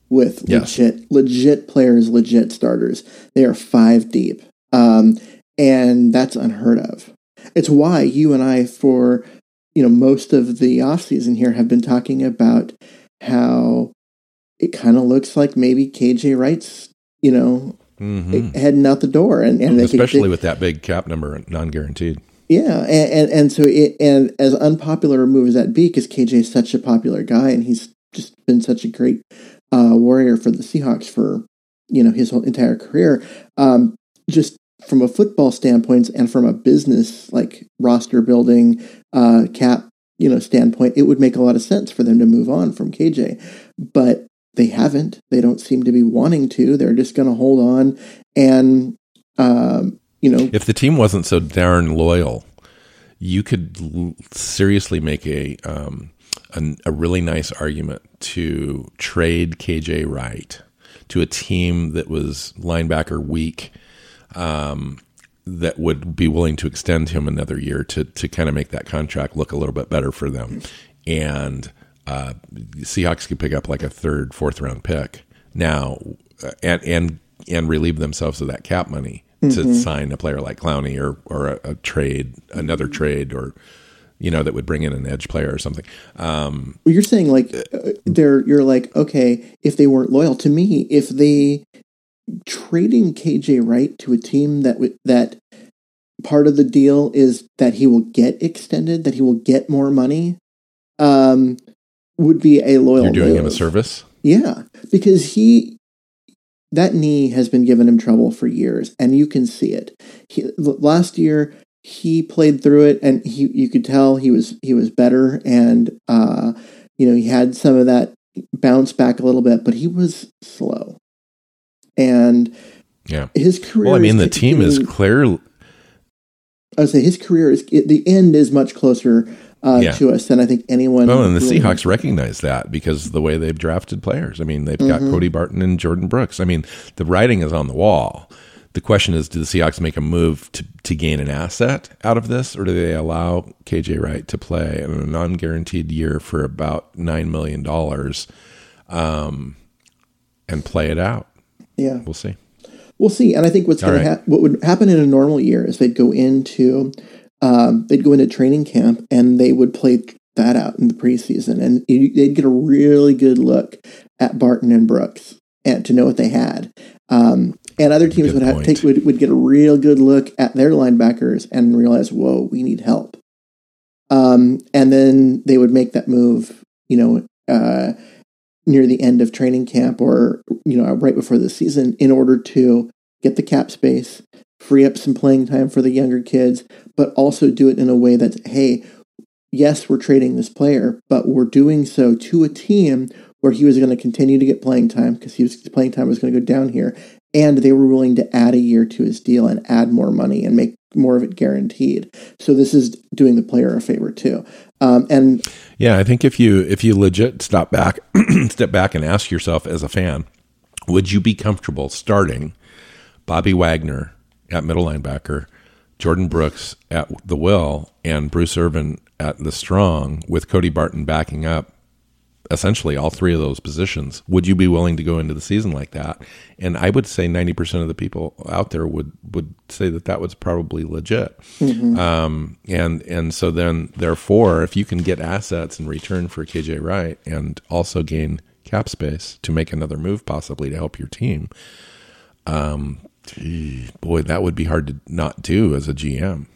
Speaker 2: with yes. legit, legit players, legit starters. They are five deep, um, and that's unheard of. It's why you and I, for you know, most of the offseason here have been talking about how it kind of looks like maybe KJ Wright's, you know, mm-hmm. heading out the door, and, and
Speaker 1: especially could, with that big cap number, non guaranteed.
Speaker 2: Yeah, and, and, and so it and as unpopular a move as that be, because KJ is such a popular guy, and he's just been such a great uh, warrior for the Seahawks for you know his whole entire career. Um, just from a football standpoint and from a business like roster building, uh, cap you know standpoint, it would make a lot of sense for them to move on from KJ, but they haven't. They don't seem to be wanting to. They're just going to hold on, and um, you know,
Speaker 1: if the team wasn't so darn loyal, you could l- seriously make a, um, a a really nice argument to trade KJ Wright to a team that was linebacker weak um, that would be willing to extend him another year to to kind of make that contract look a little bit better for them. And uh, Seahawks could pick up like a third, fourth round pick now, uh, and and and relieve themselves of that cap money mm-hmm. to sign a player like Clowney or or a, a, trade, another trade, or you know that would bring in an edge player or something. Um,
Speaker 2: well, you're saying like uh, they're you're like okay if they weren't loyal to me if they trading KJ Wright to a team that w- that part of the deal is that he will get extended, that he will get more money, um, would be a loyal.
Speaker 1: You're doing
Speaker 2: move.
Speaker 1: him a service.
Speaker 2: Yeah, because he that knee has been giving him trouble for years, and you can see it. He, last year, he played through it, and he you could tell he was he was better, and uh, you know he had some of that bounce back a little bit, but he was slow, and
Speaker 1: yeah,
Speaker 2: his career.
Speaker 1: Well, I mean, the team is clear.
Speaker 2: I would say his career is the end is much closer uh, yeah. to us than I think anyone.
Speaker 1: Well, and the Seahawks recognize that because the way they've drafted players. I mean, they've got mm-hmm. Cody Barton and Jordyn Brooks. I mean, the writing is on the wall. The question is, do the Seahawks make a move to, to gain an asset out of this, or do they allow KJ Wright to play in a non-guaranteed year for about nine million dollars, um, and play it out?
Speaker 2: Yeah,
Speaker 1: we'll see.
Speaker 2: We'll see. And I think what's going right. to ha- what would happen in a normal year is they'd go into um, they'd go into training camp and they would play that out in the preseason, and they'd get a really good look at Barton and Brooks and to know what they had. Um, and other teams would have take would, would get a real good look at their linebackers and realize, whoa, we need help. Um, and then they would make that move, you know, uh, near the end of training camp or you know right before the season in order to get the cap space free up some playing time for the younger kids, but also do it in a way that's, hey, yes, we're trading this player, but we're doing so to a team where he was going to continue to get playing time because he his playing time was going to go down here. And they were willing to add a year to his deal and add more money and make more of it guaranteed. So this is doing the player a favor too. Um, and
Speaker 1: yeah, I think if you if you legit stop back, step back and ask yourself as a fan, would you be comfortable starting Bobby Wagner at middle linebacker, Jordyn Brooks at the will, and Bruce Irvin at the strong, with Cody Barton backing up essentially all three of those positions. Would you be willing to go into the season like that? And I would say 90% of the people out there would, would say that that was probably legit. Mm-hmm. Um, and, and so then therefore, if you can get assets in return for KJ Wright and also gain cap space to make another move possibly to help your team, um, Gee, boy, that would be hard to not do as a GM.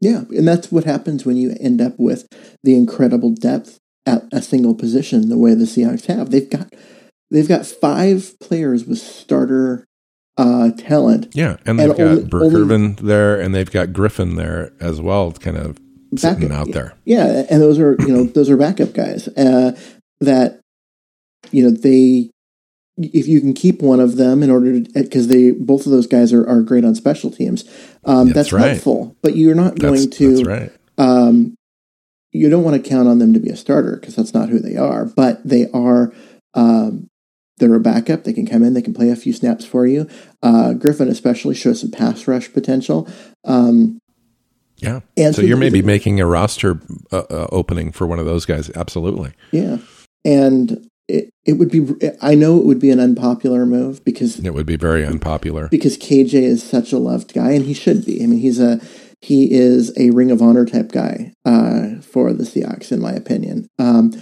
Speaker 2: Yeah, and that's what happens when you end up with the incredible depth at a single position the way the Seahawks have. They've got they've got five players with starter uh, talent.
Speaker 1: Yeah, and they've and got only, Bruce Irvin there, and they've got Griffin there as well, kind of sitting backup, out there.
Speaker 2: Yeah, and those are you know those are backup guys uh, that you know they if you can keep one of them in order to because they both of those guys are, are great on special teams um, that's, that's right. helpful but you're not going
Speaker 1: that's,
Speaker 2: to
Speaker 1: that's right.
Speaker 2: um, you don't want to count on them to be a starter because that's not who they are but they are um, they're a backup they can come in they can play a few snaps for you uh, griffin especially shows some pass rush potential um,
Speaker 1: yeah and so, so you're maybe making a roster uh, uh, opening for one of those guys absolutely
Speaker 2: yeah and it, it would be I know it would be an unpopular move because
Speaker 1: it would be very unpopular
Speaker 2: because KJ is such a loved guy and he should be. I mean, he's a he is a Ring of Honor type guy uh, for the Seahawks, in my opinion. Um,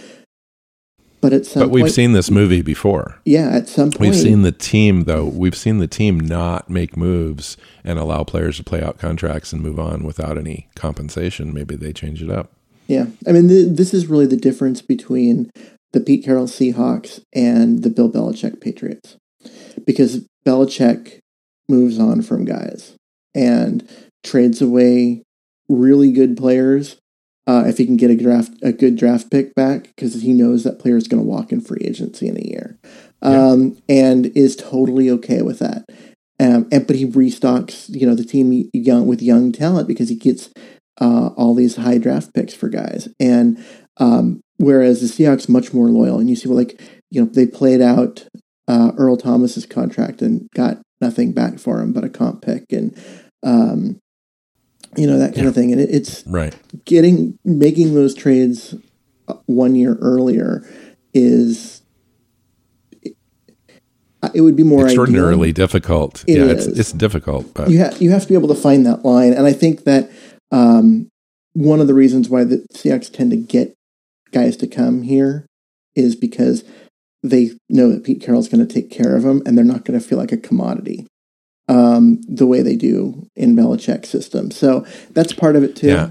Speaker 2: but at some
Speaker 1: but we've
Speaker 2: point,
Speaker 1: seen this movie before.
Speaker 2: Yeah, at some point
Speaker 1: we've seen the team though. We've seen the team not make moves and allow players to play out contracts and move on without any compensation. Maybe they change it up.
Speaker 2: Yeah, I mean, th- this is really the difference between the Pete Carroll Seahawks and the Bill Belichick Patriots. Because Belichick moves on from guys and trades away really good players uh, if he can get a draft a good draft pick back because he knows that player is going to walk in free agency in a year, um, yeah. and is totally okay with that. Um, and but he restocks you know the team young with young talent because he gets uh, all these high draft picks for guys and um, Whereas the Seahawks much more loyal, and you see, well, like you know, they played out uh, Earl Thomas's contract and got nothing back for him but a comp pick, and um, you know that kind yeah. of thing. And it, it's
Speaker 1: right
Speaker 2: getting making those trades uh, one year earlier is it would be more
Speaker 1: extraordinarily
Speaker 2: ideal.
Speaker 1: difficult. It yeah, is. it's it's difficult, but
Speaker 2: you have you have to be able to find that line, and I think that um, one of the reasons why the Seahawks tend to get guys to come here is because they know that Pete Carroll's going to take care of them and they're not going to feel like a commodity um, the way they do in Belichick's system. So that's part of it too.
Speaker 1: Yeah.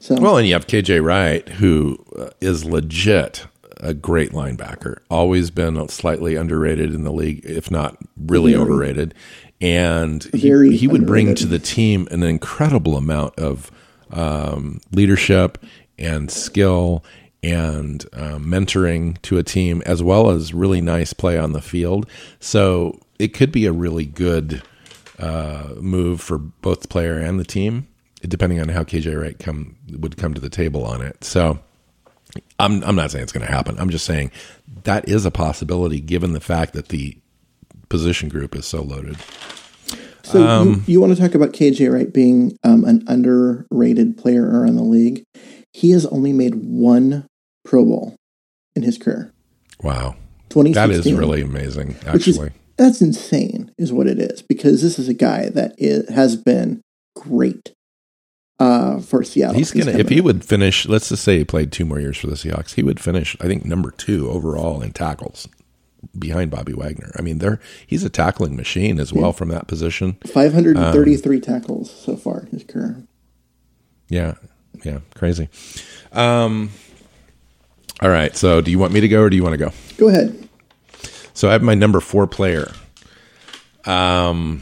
Speaker 1: So well, and you have KJ Wright, who uh, legit a great linebacker. Always been slightly underrated in the league, if not really
Speaker 2: Very.
Speaker 1: overrated. And he, he would bring to the team an incredible amount of um, leadership and skill and um, mentoring to a team, as well as really nice play on the field. So it could be a really good uh, move for both the player and the team, depending on how KJ Wright come would come to the table on it. So I'm I'm not saying it's going to happen. I'm just saying that is a possibility given the fact that the position group is so loaded.
Speaker 2: So
Speaker 1: Um,
Speaker 2: you, you want to talk about KJ Wright being um, an underrated player around the league? He has only made one Pro Bowl in his career.
Speaker 1: Wow,
Speaker 2: 2016.
Speaker 1: that is really amazing.
Speaker 2: Which is-
Speaker 1: Actually,
Speaker 2: that's insane, is what it is. Because this is a guy that is, has been great uh, for Seattle.
Speaker 1: he's gonna if he would finish. Let's just say he played two more years for the Seahawks. He would finish, I think, number two overall in tackles behind Bobby Wagner. I mean, there he's a tackling machine as well from that position.
Speaker 2: 533
Speaker 1: um,
Speaker 2: tackles so far in his career.
Speaker 1: Yeah, yeah, crazy. Um, all right. So, do you want me to go or do you want to go?
Speaker 2: Go ahead.
Speaker 1: So I have my number four player. Um,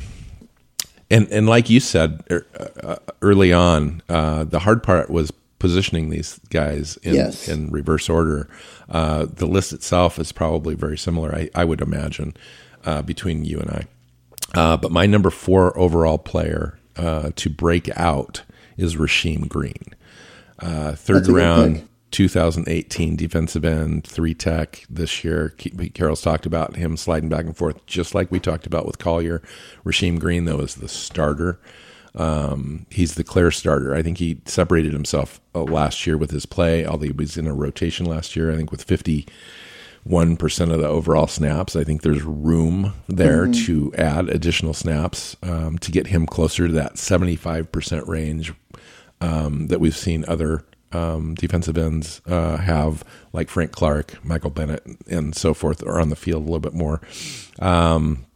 Speaker 1: and and like you said er, uh, early on, uh, the hard part was positioning these guys in
Speaker 2: Yes.
Speaker 1: in reverse order. Uh, the list itself is probably very similar, I, I would imagine, uh, between you and I. Uh, but my number four overall player uh, to break out is Rasheem Green. Uh, third
Speaker 2: That's a good
Speaker 1: round,
Speaker 2: pick.
Speaker 1: 2018 defensive end, three tech this year. Carroll's talked about him sliding back and forth, just like we talked about with Collier. Rasheem Green, though, is the starter. Um, he's the clear starter. I think he separated himself uh, last year with his play, although he was in a rotation last year. I think with 51% of the overall snaps. I think there's room there to add additional snaps um, to get him closer to that 75% range um, that we've seen other um, defensive ends uh, have, like Frank Clark, Michael Bennett, and so forth, are on the field a little bit more. Um,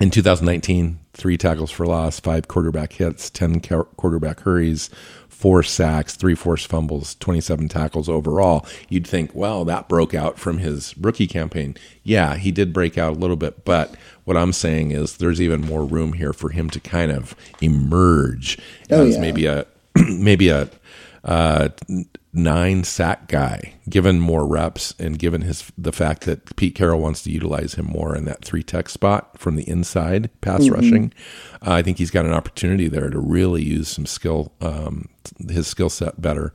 Speaker 1: in 2019, three tackles for loss, five quarterback hits, 10 ca- quarterback hurries, four sacks, three forced fumbles, 27 tackles overall. You'd think, well, that broke out from his rookie campaign. Yeah, he did break out a little bit, but what I'm saying is there's even more room here for him to kind of emerge
Speaker 2: Oh,
Speaker 1: as
Speaker 2: yeah.
Speaker 1: maybe a maybe a uh, nine sack guy, given more reps and given his the fact that Pete Carroll wants to utilize him more in that three tech spot from the inside pass rushing. Uh, I think he's got an opportunity there to really use some skill, um, his skill set better.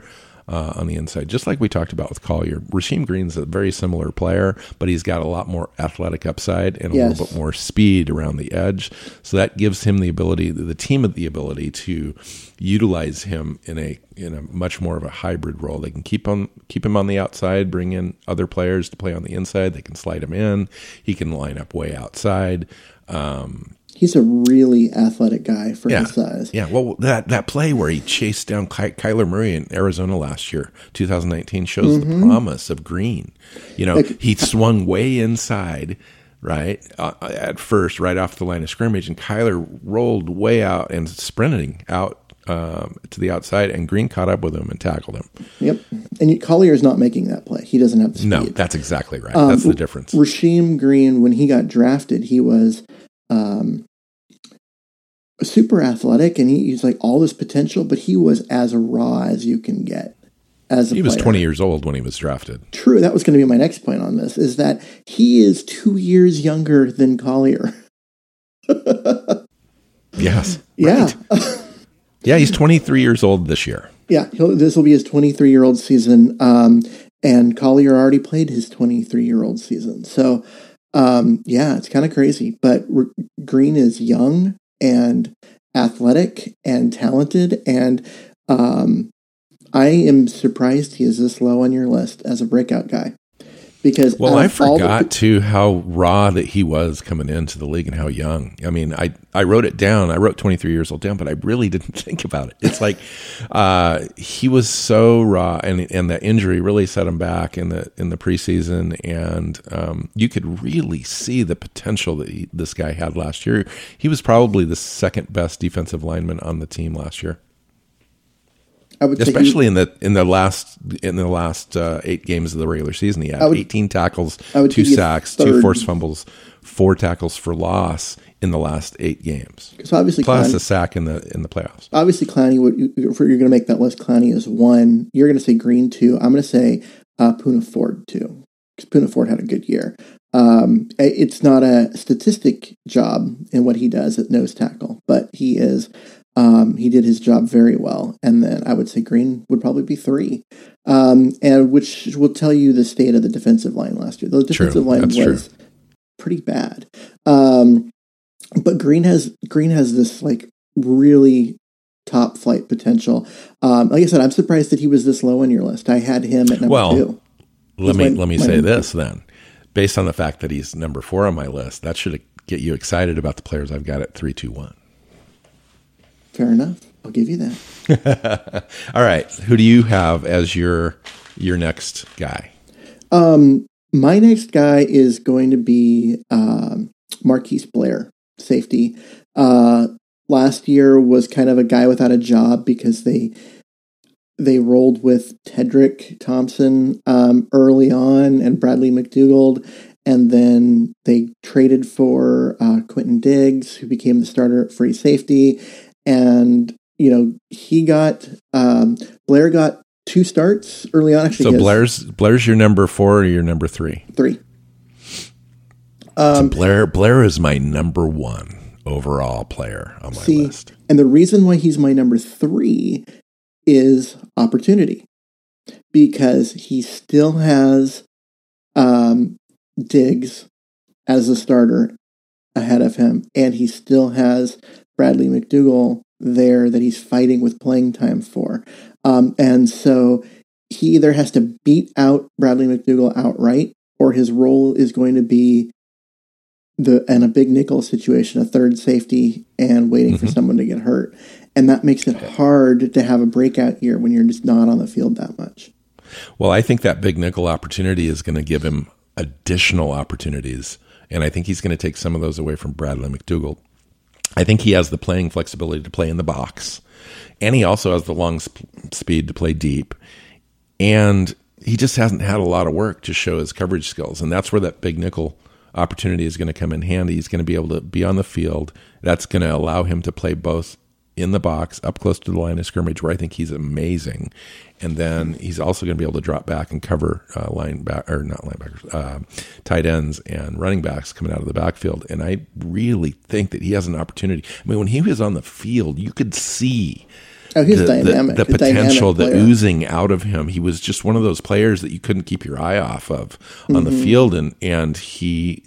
Speaker 1: Uh, on the inside, just like we talked about with Collier, Rasheem Green's a very similar player, but he's got a lot more athletic upside and a
Speaker 2: Yes.
Speaker 1: little bit more speed around the edge. So that gives him the ability, the team of the ability to utilize him in a in a much more of a hybrid role. They can keep on keep him on the outside, bring in other players to play on the inside. They can slide him in. He can line up way outside. Um,
Speaker 2: He's a really athletic guy for
Speaker 1: yeah,
Speaker 2: his size.
Speaker 1: yeah. Well, that that play where he chased down Ky- Kyler Murray in Arizona last year, 2019, shows the promise of Green. You know, he swung way inside, right uh, at first, right off the line of scrimmage, and Kyler rolled way out and sprinting out um, to the outside, and Green caught up with him and tackled him.
Speaker 2: Yep. And Collier is not making that play. He doesn't have the speed.
Speaker 1: No, that's exactly right. that's the difference.
Speaker 2: Rasheem Green, when he got drafted, he was um, super athletic and he, he's like all this potential, but he was as raw as you can get. As a
Speaker 1: He was
Speaker 2: player.
Speaker 1: 20 years old when he was drafted.
Speaker 2: True. That was going to be my next point on this is that he is two years younger than Collier.
Speaker 1: Yes.
Speaker 2: Yeah.
Speaker 1: Right. Yeah, he's 23 years old this year.
Speaker 2: Yeah. He'll, this will be his 23 year old season. Um, and Collier already played his 23 year old season. So, um, yeah, it's kind of crazy. But Green is young and athletic and talented. And um, I am surprised he is this low on your list as a breakout guy. Because
Speaker 1: Well, I
Speaker 2: all the-
Speaker 1: forgot too how raw that he was coming into the league and how young. I mean, I I wrote it down. I wrote 23 years old down, but I really didn't think about it. It's like uh, he was so raw, and and that injury really set him back in the in the preseason, and um, you could really see the potential that he, this guy had last year. He was probably the second best defensive lineman on the team last year.
Speaker 2: I would say he-
Speaker 1: especially in the in the last in the last uh, eight games of the regular season. He had
Speaker 2: would-
Speaker 1: 18 tackles, two sacks, two forced fumbles, four tackles for loss in the last eight games,
Speaker 2: so obviously
Speaker 1: plus
Speaker 2: Clowney,
Speaker 1: a sack in the in the playoffs.
Speaker 2: obviously Clowney. Would, you're going to make that list, Clowney is one. You're going to say Green two. I'm going to say uh, Poona Ford two because Poona Ford had a good year. Um, it's not a statistic job in what he does at nose tackle, but he is. Um, he did his job very well, and then I would say Green would probably be three, um, and which will tell you the state of the defensive line last year. The defensive line
Speaker 1: that's
Speaker 2: was pretty bad, um, but Green has Green has this like really top flight potential. Um, like I said, I'm surprised that he was this low on your list. I had him at number
Speaker 1: Well,
Speaker 2: two.
Speaker 1: Let me
Speaker 2: my-
Speaker 1: let me say this then, based on the fact that he's number four on my list, that should get you excited about the players I've got at three, two, one.
Speaker 2: Fair enough. I'll give you that.
Speaker 1: All right, who do you have as your your next guy?
Speaker 2: Um, my next guy is going to be um, Marquise Blair, safety. Uh, last year was kind of a guy without a job because they they rolled with Tedric Thompson um, early on and Bradley McDougald, and then they traded for uh, Quandre Diggs, who became the starter at free safety, and you know he got um, Blair got two starts early on. Actually,
Speaker 1: So Blair's Blair's your number four or your number three?
Speaker 2: three.
Speaker 1: So Blair Blair is my number one overall player on my
Speaker 2: See,
Speaker 1: list.
Speaker 2: And the reason why he's my number three is opportunity because he still has um, Diggs as a starter ahead of him, and he still has Bradley McDougald there that he's fighting with playing time for. Um, and so he either has to beat out Bradley McDougald outright, or his role is going to be the in a big nickel situation, a third safety, and waiting for
Speaker 1: Mhm.
Speaker 2: someone to get hurt, and that makes it hard to have a breakout year when you're just not on the field that much.
Speaker 1: Well, I think that big nickel opportunity is going to give him additional opportunities, and I think he's going to take some of those away from Bradley McDougald. I think he has the playing flexibility to play in the box, and he also has the long sp- speed to play deep, and he just hasn't had a lot of work to show his coverage skills, and that's where that big nickel opportunity is going to come in handy. He's going to be able to be on the field. That's going to allow him to play both in the box, up close to the line of scrimmage, where I think he's amazing, and then he's also going to be able to drop back and cover uh, line back or not linebackers, uh, tight ends and running backs coming out of the backfield. And I really think that he has an opportunity. I mean, when he was on the field, you could see
Speaker 2: Oh, he's
Speaker 1: the, the-
Speaker 2: dynamic.
Speaker 1: the
Speaker 2: dynamic
Speaker 1: potential, the oozing out of him. He was just one of those players that you couldn't keep your eye off of on
Speaker 2: Mm-hmm.
Speaker 1: the field, and and he,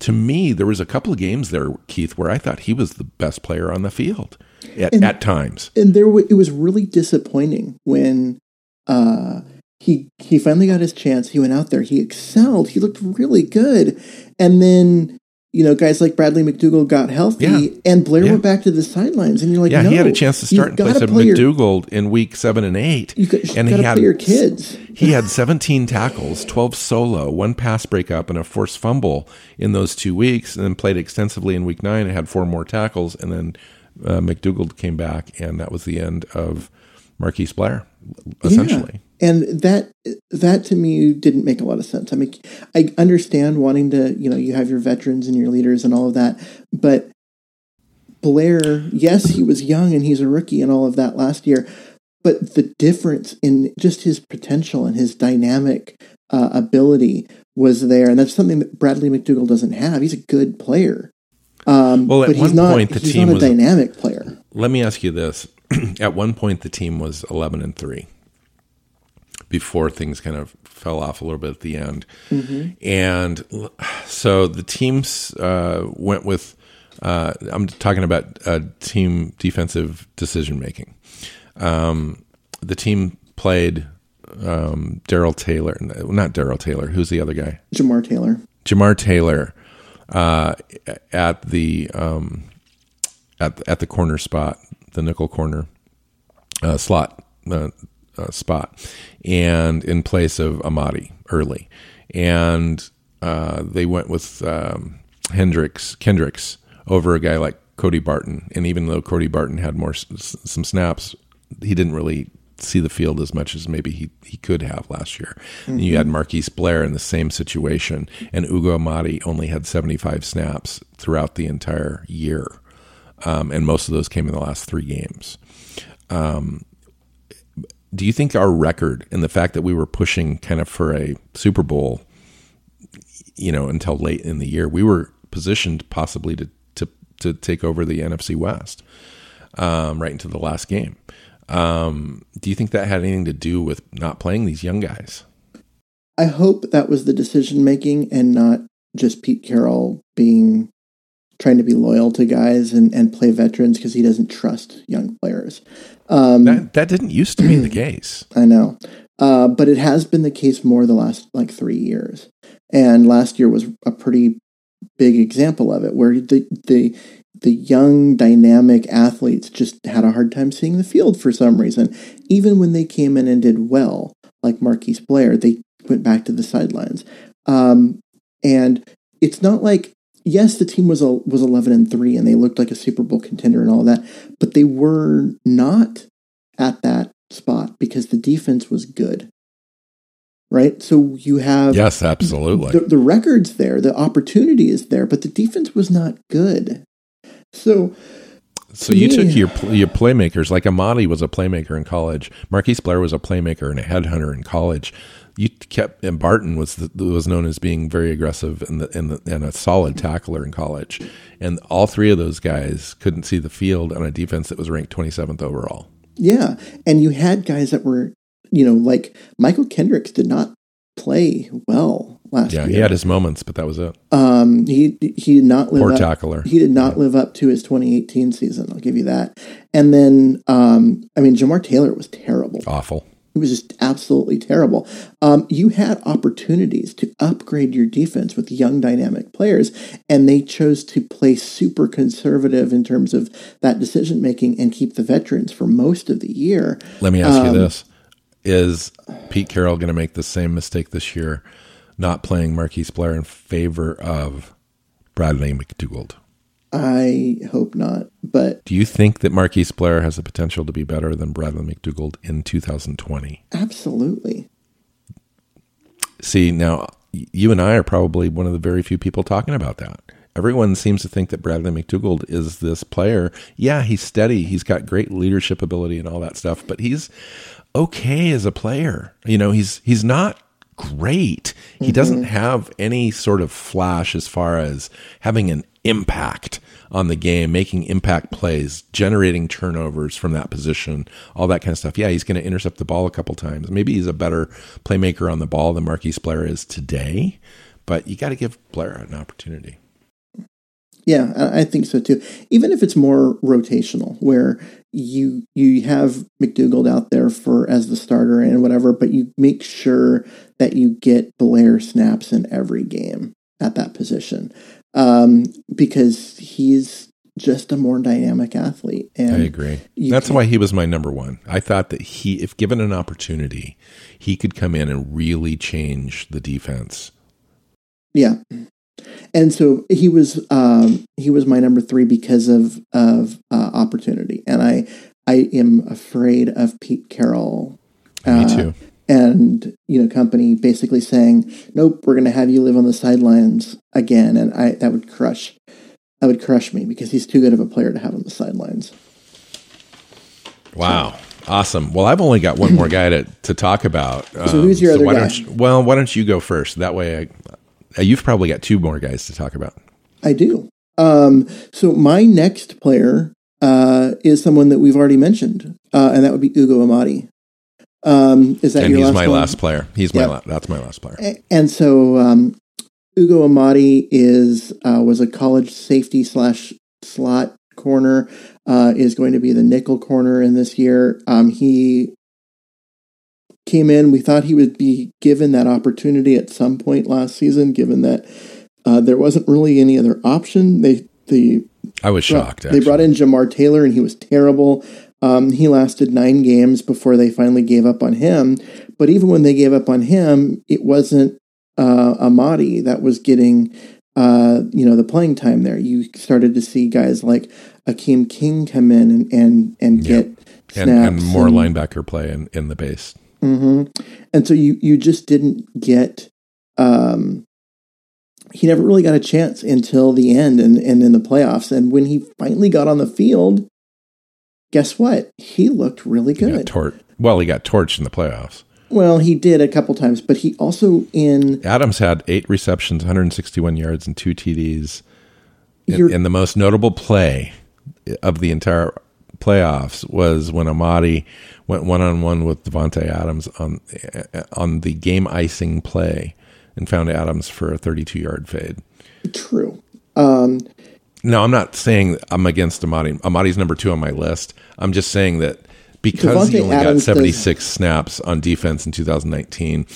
Speaker 1: to me, there was a couple of games there, Keith, where I thought he was the best player on the field at, at times.
Speaker 2: and there w- it was really disappointing when uh he he finally got his chance he went out there he excelled he looked really good and then you know guys like bradley mcdougald got healthy
Speaker 1: Yeah.
Speaker 2: and blair
Speaker 1: Yeah.
Speaker 2: went back to the sidelines and you're like
Speaker 1: Yeah,
Speaker 2: no,
Speaker 1: he had a chance to start in place of
Speaker 2: play your-
Speaker 1: McDougald in week seven and eight,
Speaker 2: you got,
Speaker 1: and he had
Speaker 2: your kids
Speaker 1: He had 17 tackles, 12 solo, one pass breakup, and a forced fumble in those two weeks, and then played extensively in week nine and had four more tackles. And then uh, McDougald came back, and that was the end of Marquise Blair, essentially.
Speaker 2: And that that to me didn't make a lot of sense. I mean, I understand wanting to, you know, you have your veterans and your leaders and all of that, but Blair, yes, he was young and he's a rookie and all of that last year, but the difference in just his potential and his dynamic uh, ability was there, and that's something that Bradley McDougald doesn't have. He's a good player, um,
Speaker 1: Well, at
Speaker 2: but he's
Speaker 1: one
Speaker 2: not.
Speaker 1: point, the
Speaker 2: he's
Speaker 1: team
Speaker 2: not a
Speaker 1: was-
Speaker 2: dynamic player.
Speaker 1: Let me ask you this: At one point, the team was 11 and three before things kind of fell off a little bit at the end, and so the teams uh, went with. Uh, I'm talking about uh, team defensive decision making. Um, the team played um, Daryl Taylor, not Daryl Taylor. Who's the other guy?
Speaker 2: Jamar Taylor.
Speaker 1: Jamar Taylor uh, at the um, at at the corner spot, the nickel corner uh, slot uh, spot, and in place of Amadi early, and uh, they went with um, Hendricks Kendricks over a guy like Cody Barton, and even though Cody Barton had more some snaps, he didn't really see the field as much as maybe he, he could have last year. Mm-hmm. You had Marquise Blair in the same situation, and Ugo Amadi only had 75 snaps throughout the entire year. Um, and most of those came in the last three games. Um, do you think our record and the fact that we were pushing kind of for a Super Bowl, you know, until late in the year, we were positioned possibly to to to take over the NFC West um, right into the last game. Um, do you think that had anything to do with not playing these young guys?
Speaker 2: I hope that was the decision making and not just Pete Carroll being trying to be loyal to guys and, and play veterans because he doesn't trust young players.
Speaker 1: Um, that, that didn't used to be the case.
Speaker 2: I know. Uh, but it has been the case more the last like three years. And last year was a pretty big example of it where the, the, the young dynamic athletes just had a hard time seeing the field for some reason. Even when they came in and did well, like Marquise Blair, they went back to the sidelines. Um, and it's not like yes, the team was a, was eleven and three, and they looked like a Super Bowl contender and all that, but they were not at that spot because the defense was good. Right, so you have
Speaker 1: yes, absolutely.
Speaker 2: The, the records there, the opportunity is there, but the defense was not good. So,
Speaker 1: so you took your your playmakers like Amadi was a playmaker in college. Marquise Blair was a playmaker and a headhunter in college you kept and Barton was the, was known as being very aggressive and the, and, the, and a solid tackler in college, and all three of those guys couldn't see the field on a defense that was ranked 27th overall.
Speaker 2: Yeah, and you had guys that were, you know, like Mychal Kendricks did not play well last
Speaker 1: yeah,
Speaker 2: year.
Speaker 1: he had his moments, but that was it.
Speaker 2: Um, he he did not live
Speaker 1: poor
Speaker 2: up,
Speaker 1: tackler.
Speaker 2: He did not yeah. live up to his 2018 season. I'll give you that. And then, um, I mean, Jamar Taylor was terrible,
Speaker 1: awful.
Speaker 2: It was just absolutely terrible. Um, you had opportunities to upgrade your defense with young, dynamic players, and they chose to play super conservative in terms of that decision making and keep the veterans for most of the year.
Speaker 1: Let me ask um, you this: Is Pete Carroll going to make the same mistake this year, not playing Marquise Blair in favor of Bradley McDougald?
Speaker 2: I hope not. But
Speaker 1: do you think that Marquise Blair has the potential to be better than Bradley McDougald in 2020?
Speaker 2: Absolutely.
Speaker 1: See, now you and I are probably one of the very few people talking about that. Everyone seems to think that Bradley McDougald is this player. Yeah, he's steady. He's got great leadership ability and all that stuff, but he's okay as a player. You know, he's he's not great. He mm-hmm. doesn't have any sort of flash as far as having an impact on the game, making impact plays, generating turnovers from that position, all that kind of stuff. Yeah, he's going to intercept the ball a couple times. Maybe he's a better playmaker on the ball than Marquise Blair is today, but you got to give Blair an opportunity.
Speaker 2: Yeah, I think so too. Even if it's more rotational, where you you have McDougald out there for as the starter and whatever, but you make sure that you get Blair snaps in every game at that position um, because he's just a more dynamic athlete. And
Speaker 1: I agree. That's why he was my number one. I thought that he, if given an opportunity, he could come in and really change the defense.
Speaker 2: Yeah. And so he was um, he was my number three because of of uh, opportunity, and I I am afraid of Pete Carroll.
Speaker 1: Uh, Me too
Speaker 2: and you know company basically saying nope we're going to have you live on the sidelines again and i that would crush that would crush me because he's too good of a player to have on the sidelines.
Speaker 1: Wow. So. awesome. Well i've only got one more guy to, to talk about.
Speaker 2: So um, who's your so other
Speaker 1: why
Speaker 2: guy?
Speaker 1: Don't you, well why don't you go first? That way I, you've probably got two more guys to talk about.
Speaker 2: I do. Um, so my next player uh, is someone that we've already mentioned uh, and that would be ugo amadi um, is that
Speaker 1: and
Speaker 2: your
Speaker 1: he's
Speaker 2: last
Speaker 1: my
Speaker 2: one?
Speaker 1: last player. He's my la- that's my last player.
Speaker 2: And so um, Ugo Amadi is uh, was a college safety slash slot corner. Uh, is going to be the nickel corner in this year. Um, he came in. We thought he would be given that opportunity at some point last season, given that uh, there wasn't really any other option. They the
Speaker 1: I was shocked.
Speaker 2: They brought in Jamar Taylor, and he was terrible. Um, he lasted nine games before they finally gave up on him. But even when they gave up on him, it wasn't uh, Amadi that was getting, uh, you know, the playing time there. You started to see guys like Akeem King come in and and, and get
Speaker 1: and, and more and, linebacker play in, in the base.
Speaker 2: Mm-hmm. And so you you just didn't get. Um, he never really got a chance until the end and, and in the playoffs. And when he finally got on the field, guess what? He looked really good.
Speaker 1: Tor- well, he got torched in the playoffs.
Speaker 2: Well, he did a couple times, but he also in
Speaker 1: Adams had eight receptions, 161 yards, and two TDs. In, and the most notable play of the entire playoffs was when Amadi went one on one with Davante Adams on on the game icing play and found Adams for a 32 yard fade.
Speaker 2: True. Um,
Speaker 1: no, I'm not saying I'm against Amadi. Amadi's number two on my list. I'm just saying that because Davante he only Adams got 76 does... snaps on defense in 2019,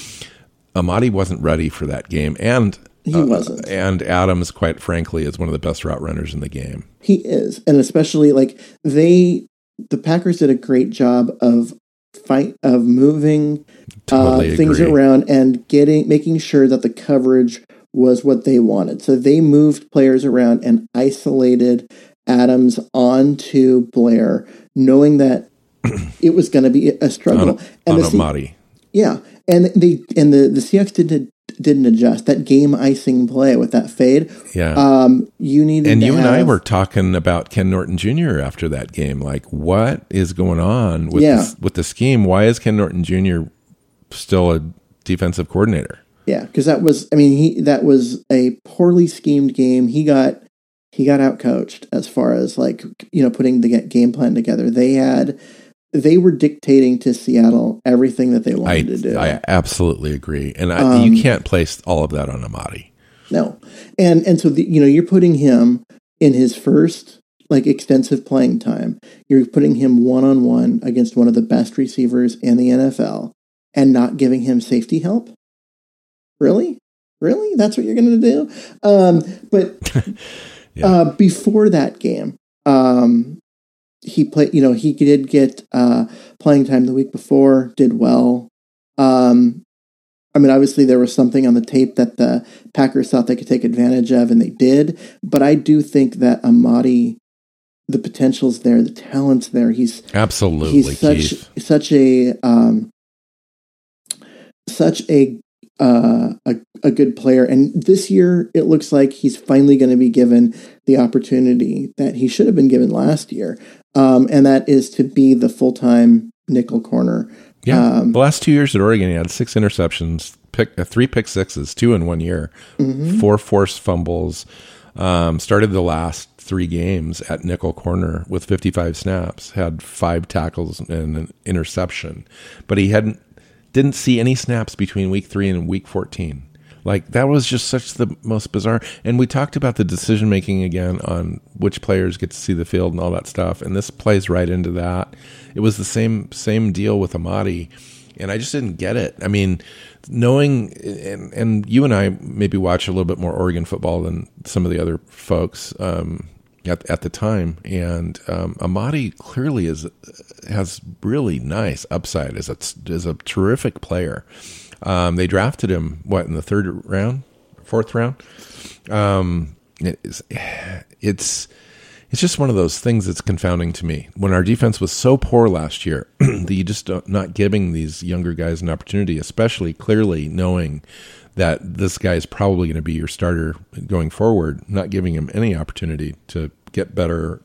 Speaker 1: Amadi wasn't ready for that game, and
Speaker 2: he uh, wasn't.
Speaker 1: And Adams, quite frankly, is one of the best route runners in the game.
Speaker 2: He is, and especially like they, the Packers did a great job of fight of moving totally uh, things around and getting making sure that the coverage was what they wanted. So they moved players around and isolated Adams onto Blair, knowing that it was going to be a struggle.
Speaker 1: On, and on the.
Speaker 2: Yeah, and they and the the Seahawks didn't didn't adjust that game icing play with that fade.
Speaker 1: Yeah,
Speaker 2: um, you needed.
Speaker 1: And you
Speaker 2: have,
Speaker 1: and I were talking about Ken Norton Jr. after that game. Like, what is going on with yeah. with the scheme? Why is Ken Norton Jr. still a defensive coordinator?
Speaker 2: Yeah, because that was. I mean, he that was a poorly schemed game. He got he got out coached as far as like you know putting the game plan together. They had they were dictating to Seattle everything that they wanted
Speaker 1: I,
Speaker 2: to do.
Speaker 1: I absolutely agree, and I, um, you can't place all of that on Amadi.
Speaker 2: No, and and so the, you know you're putting him in his first like extensive playing time. You're putting him one on one against one of the best receivers in the NFL, and not giving him safety help. Really, really, that's what you're going to do? Um, but yeah. uh, before that game, um, he played, you know, he did get uh, playing time the week before, did well. Um, I mean, obviously there was something on the tape that the Packers thought they could take advantage of, and they did. But I do think that Amadi, the potential's there, the talent's there. He's
Speaker 1: absolutely
Speaker 2: he's such Keith. such a um, such a uh, a, a good player. And this year, it looks like he's finally going to be given the opportunity that he should have been given last year um, and that is to be the full time nickel corner.
Speaker 1: Yeah, um, the last two years at Oregon, he had six interceptions, pick uh, three pick sixes, two in one year, mm-hmm. four forced fumbles. Um, started the last three games at nickel corner with 55 snaps, had five tackles and an interception, but he hadn't didn't see any snaps between week three and week 14. Like that was just such the most bizarre. And we talked about the decision making again on which players get to see the field and all that stuff. And this plays right into that. It was the same same deal with Amadi, and I just didn't get it. I mean, knowing and and you and I maybe watch a little bit more Oregon football than some of the other folks. Um, at, at the time, and um, Amadi clearly is has really nice upside as a as a terrific player. Um, they drafted him what in the third round, fourth round. Um, it's it's it's just one of those things that's confounding to me. When our defense was so poor last year, that you just not giving these younger guys an opportunity, especially clearly knowing that this guy is probably going to be your starter going forward, not giving him any opportunity to get better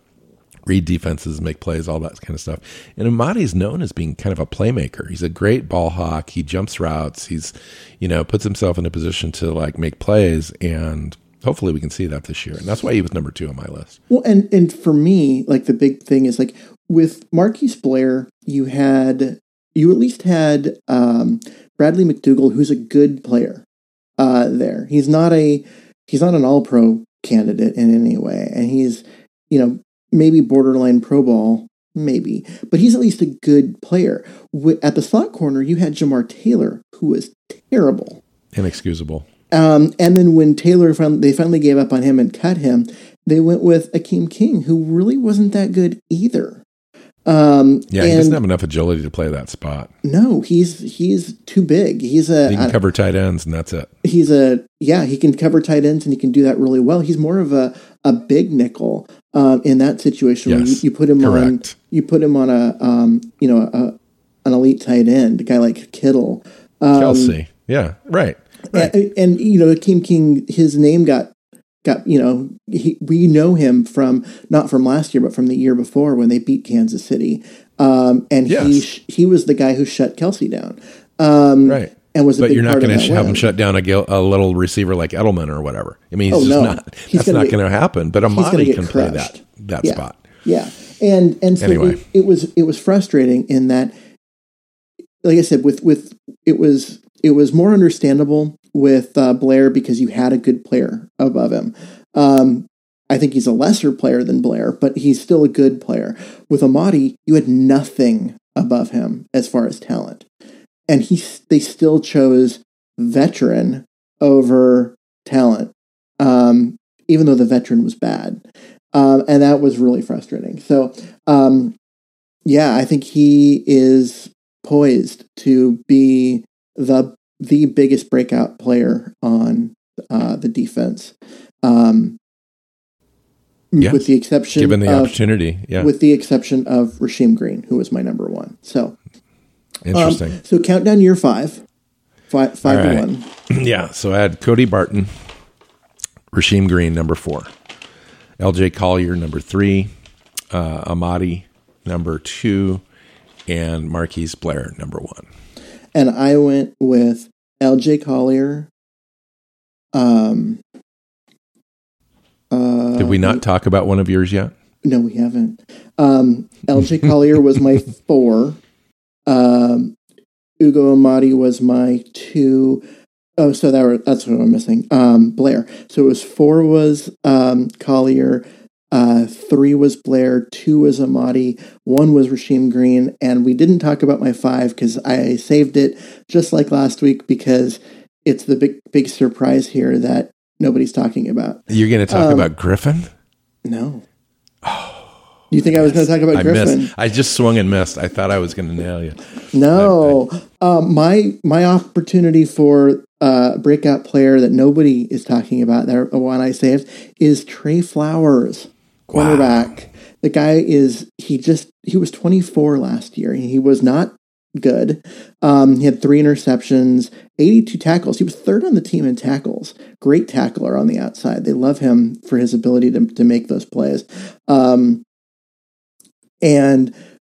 Speaker 1: read defenses, make plays, all that kind of stuff. And Amadi is known as being kind of a playmaker. He's a great ball hawk. He jumps routes. He's, you know, puts himself in a position to like make plays and hopefully we can see that this year. And that's why he was number two on my list.
Speaker 2: Well, and and for me, like the big thing is like with Marquise Blair, you had you at least had um, Bradley McDougald, who's a good player uh, there. He's not a he's not an All Pro candidate in any way, and he's you know maybe borderline pro ball, maybe, but he's at least a good player. At the slot corner, you had Jamar Taylor, who was terrible,
Speaker 1: inexcusable.
Speaker 2: Um, and then when Taylor finally, they finally gave up on him and cut him, they went with Akeem King, who really wasn't that good either. Um,
Speaker 1: yeah, he doesn't have enough agility to play that spot.
Speaker 2: No, he's he's too big. He's a
Speaker 1: he can cover tight ends, and that's it.
Speaker 2: He's a yeah, he can cover tight ends, and he can do that really well. He's more of a a big nickel um, in that situation. Where you, you put him on you put him on a um, you know a, an elite tight end, a guy like Kittle. Um,
Speaker 1: Kelce. Yeah, right. Right.
Speaker 2: and, and, you know, Akeem King, his name got got you know he, we know him from not from last year, but from the year before when they beat Kansas City, um, and he sh- he was the guy who shut Kelce down, um,
Speaker 1: Right.
Speaker 2: and was a
Speaker 1: But you're not going to have him shut down a, gil- a little receiver like Edelman or whatever. I mean, he's
Speaker 2: Oh,
Speaker 1: just
Speaker 2: no.
Speaker 1: not.
Speaker 2: He's
Speaker 1: that's not going to happen. But Amadi can play that that
Speaker 2: Yeah.
Speaker 1: spot.
Speaker 2: Yeah, and and so
Speaker 1: Anyway.
Speaker 2: it, it was it was frustrating in that, like I said, with with it was it was more understandable with uh, Blair because you had a good player above him. Um, I think he's a lesser player than Blair, but he's still a good player. With Amadi, you had nothing above him as far as talent, and he they still chose veteran over talent, um, even though the veteran was bad um, and that was really frustrating. So, um, yeah, I think he is poised to be the the biggest breakout player on uh, the defense, um, with the exception
Speaker 1: Given the
Speaker 2: of
Speaker 1: opportunity, yeah,
Speaker 2: with the exception of Rasheem Green, who was my number one. So, um,
Speaker 1: interesting.
Speaker 2: so countdown year five, five, five
Speaker 1: right.
Speaker 2: one.
Speaker 1: yeah, so I had Cody Barton, Rasheem Green, number four, L.J. Collier, number three, uh, Amadi, number two, and Marquise Blair, number one.
Speaker 2: And I went with L.J. Collier. Um, uh,
Speaker 1: Did we not talk about one of yours yet?
Speaker 2: No, we haven't. Um, L.J. Collier was my four. Um, Ugo Amadi was my two. Oh, so that were, that's what I'm missing. Um, Blair. So it was four was um, Collier, uh, three was Blair, two was Amadi, one was Rasheem Green, and we didn't talk about my five because I saved it just like last week because it's the big big surprise here that nobody's talking about.
Speaker 1: You're going to talk
Speaker 2: Um,
Speaker 1: about Griffin?
Speaker 2: No. you think I was going to talk about
Speaker 1: I
Speaker 2: Griffin?
Speaker 1: missed. I just swung and missed. I thought I was going to nail you.
Speaker 2: No, um, my my opportunity for uh, breakout player that nobody is talking about, that one I saved, is Trey Flowers, cornerback. The guy is he just he was 24 last year. He was not good. Um, he had three interceptions, 82 tackles. He was third on the team in tackles. Great tackler on the outside. They love him for his ability to to make those plays. Um, and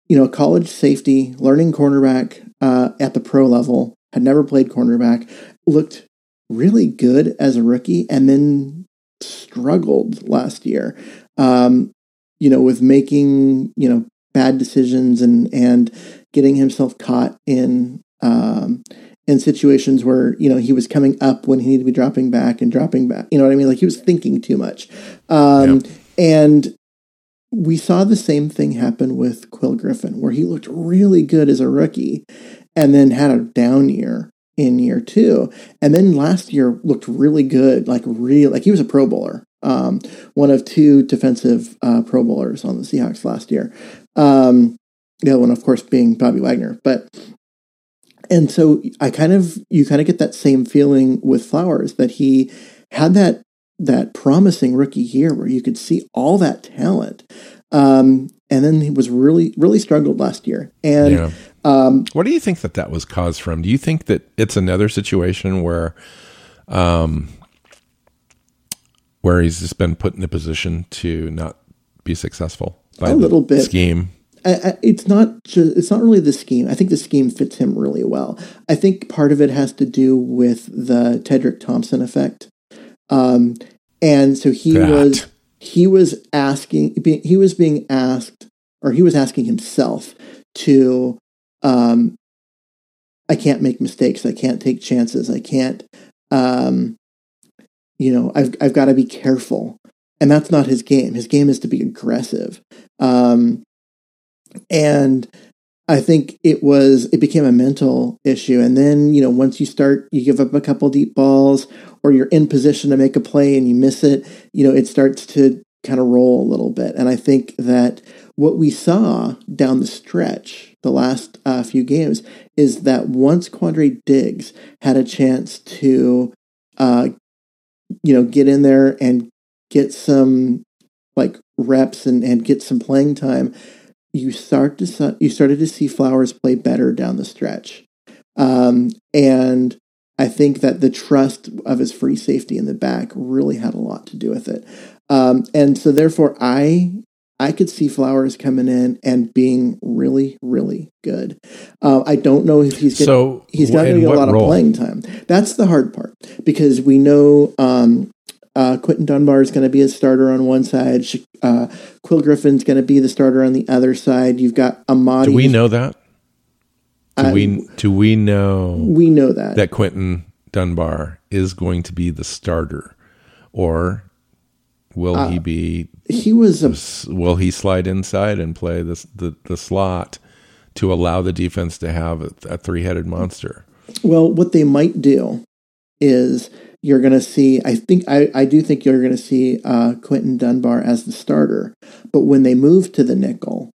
Speaker 2: you know, college safety, learning cornerback uh, at the pro level, had never played cornerback, looked really good as a rookie, and then struggled last year. Um, you know, with making you know bad decisions and and getting himself caught in um, in situations where you know he was coming up when he needed to be dropping back and dropping back. You know what I mean? Like he was thinking too much, um, and we saw the same thing happen with Quill Griffin, where he looked really good as a rookie and then had a down year in year two. And then last year looked really good, like real, like he was a Pro Bowler, um, one of two defensive uh, Pro Bowlers on the Seahawks last year. Um, the other one, of course, being Bobby Wagner. But and so I kind of you kind of get that same feeling with Flowers that he had that that promising rookie year where you could see all that talent. Um, and then he was really, really struggled last year. And
Speaker 1: Yeah.
Speaker 2: um,
Speaker 1: What do you think that that was caused from? Do you think that it's another situation where, um, where he's just been put in a position to not be successful by
Speaker 2: A little bit.
Speaker 1: scheme?
Speaker 2: I, I, it's not just, it's not really the scheme. I think the scheme fits him really well. I think part of it has to do with the Tedric Thompson effect. Um, and so he
Speaker 1: That.
Speaker 2: was he was asking be- he was being asked or he was asking himself to um, I can't make mistakes. I can't take chances. I can't um, you know, I've I've got to be careful. And that's not his game. His game is to be aggressive. Um, and I think it was it became a mental issue. And then you know once you start, you give up a couple deep balls, or you're in position to make a play and you miss it. You know it starts to kind of roll a little bit. And I think that what we saw down the stretch, the last uh, few games, is that once Quandre Diggs had a chance to, uh, you know, get in there and get some like reps and, and get some playing time, you start to you started to see Flowers play better down the stretch, um, and I think that the trust of his free safety in the back really had a lot to do with it. Um, and so therefore, I I could see Flowers coming in and being really, really good. Uh, I don't know if he's gonna,
Speaker 1: so
Speaker 2: he's not going to get a lot role? of playing time. That's the hard part because we know um, uh, Quinton Dunbar is going to be a starter on one side. Uh, Quill Griffin's going to be the starter on the other side. You've got Amadi.
Speaker 1: Do we know that? Do I, we do we know?
Speaker 2: We know that
Speaker 1: that Quinton Dunbar is going to be the starter, or will uh, he be
Speaker 2: he was a,
Speaker 1: will he slide inside and play this the, the slot to allow the defense to have a, a three-headed monster?
Speaker 2: Well what they might do is you're going to see i think i, I do think you're going to see uh, quinton dunbar as the starter. But when they move to the nickel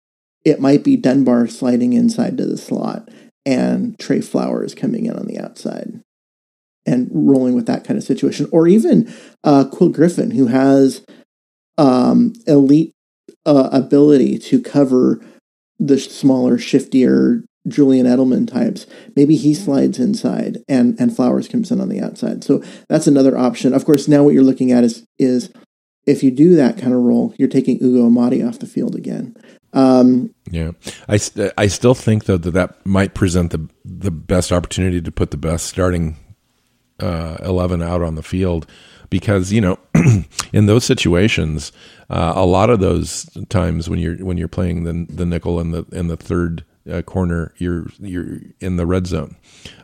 Speaker 2: it might be dunbar sliding inside to the slot and trey flowers coming in on the outside and rolling with that kind of situation or even uh, quill griffin who has um, elite uh, ability to cover the smaller, shiftier Julian Edelman types. Maybe he slides inside and and Flowers comes in on the outside. So that's another option. Of course, now what you're looking at is is if you do that kind of role, you're taking Ugo Amadi off the field again. Um,
Speaker 1: yeah, I, I still think though that that might present the the best opportunity to put the best starting uh, eleven out on the field because you know in those situations uh, a lot of those times when you're when you're playing the the nickel in the in the third uh, corner you're you're in the red zone.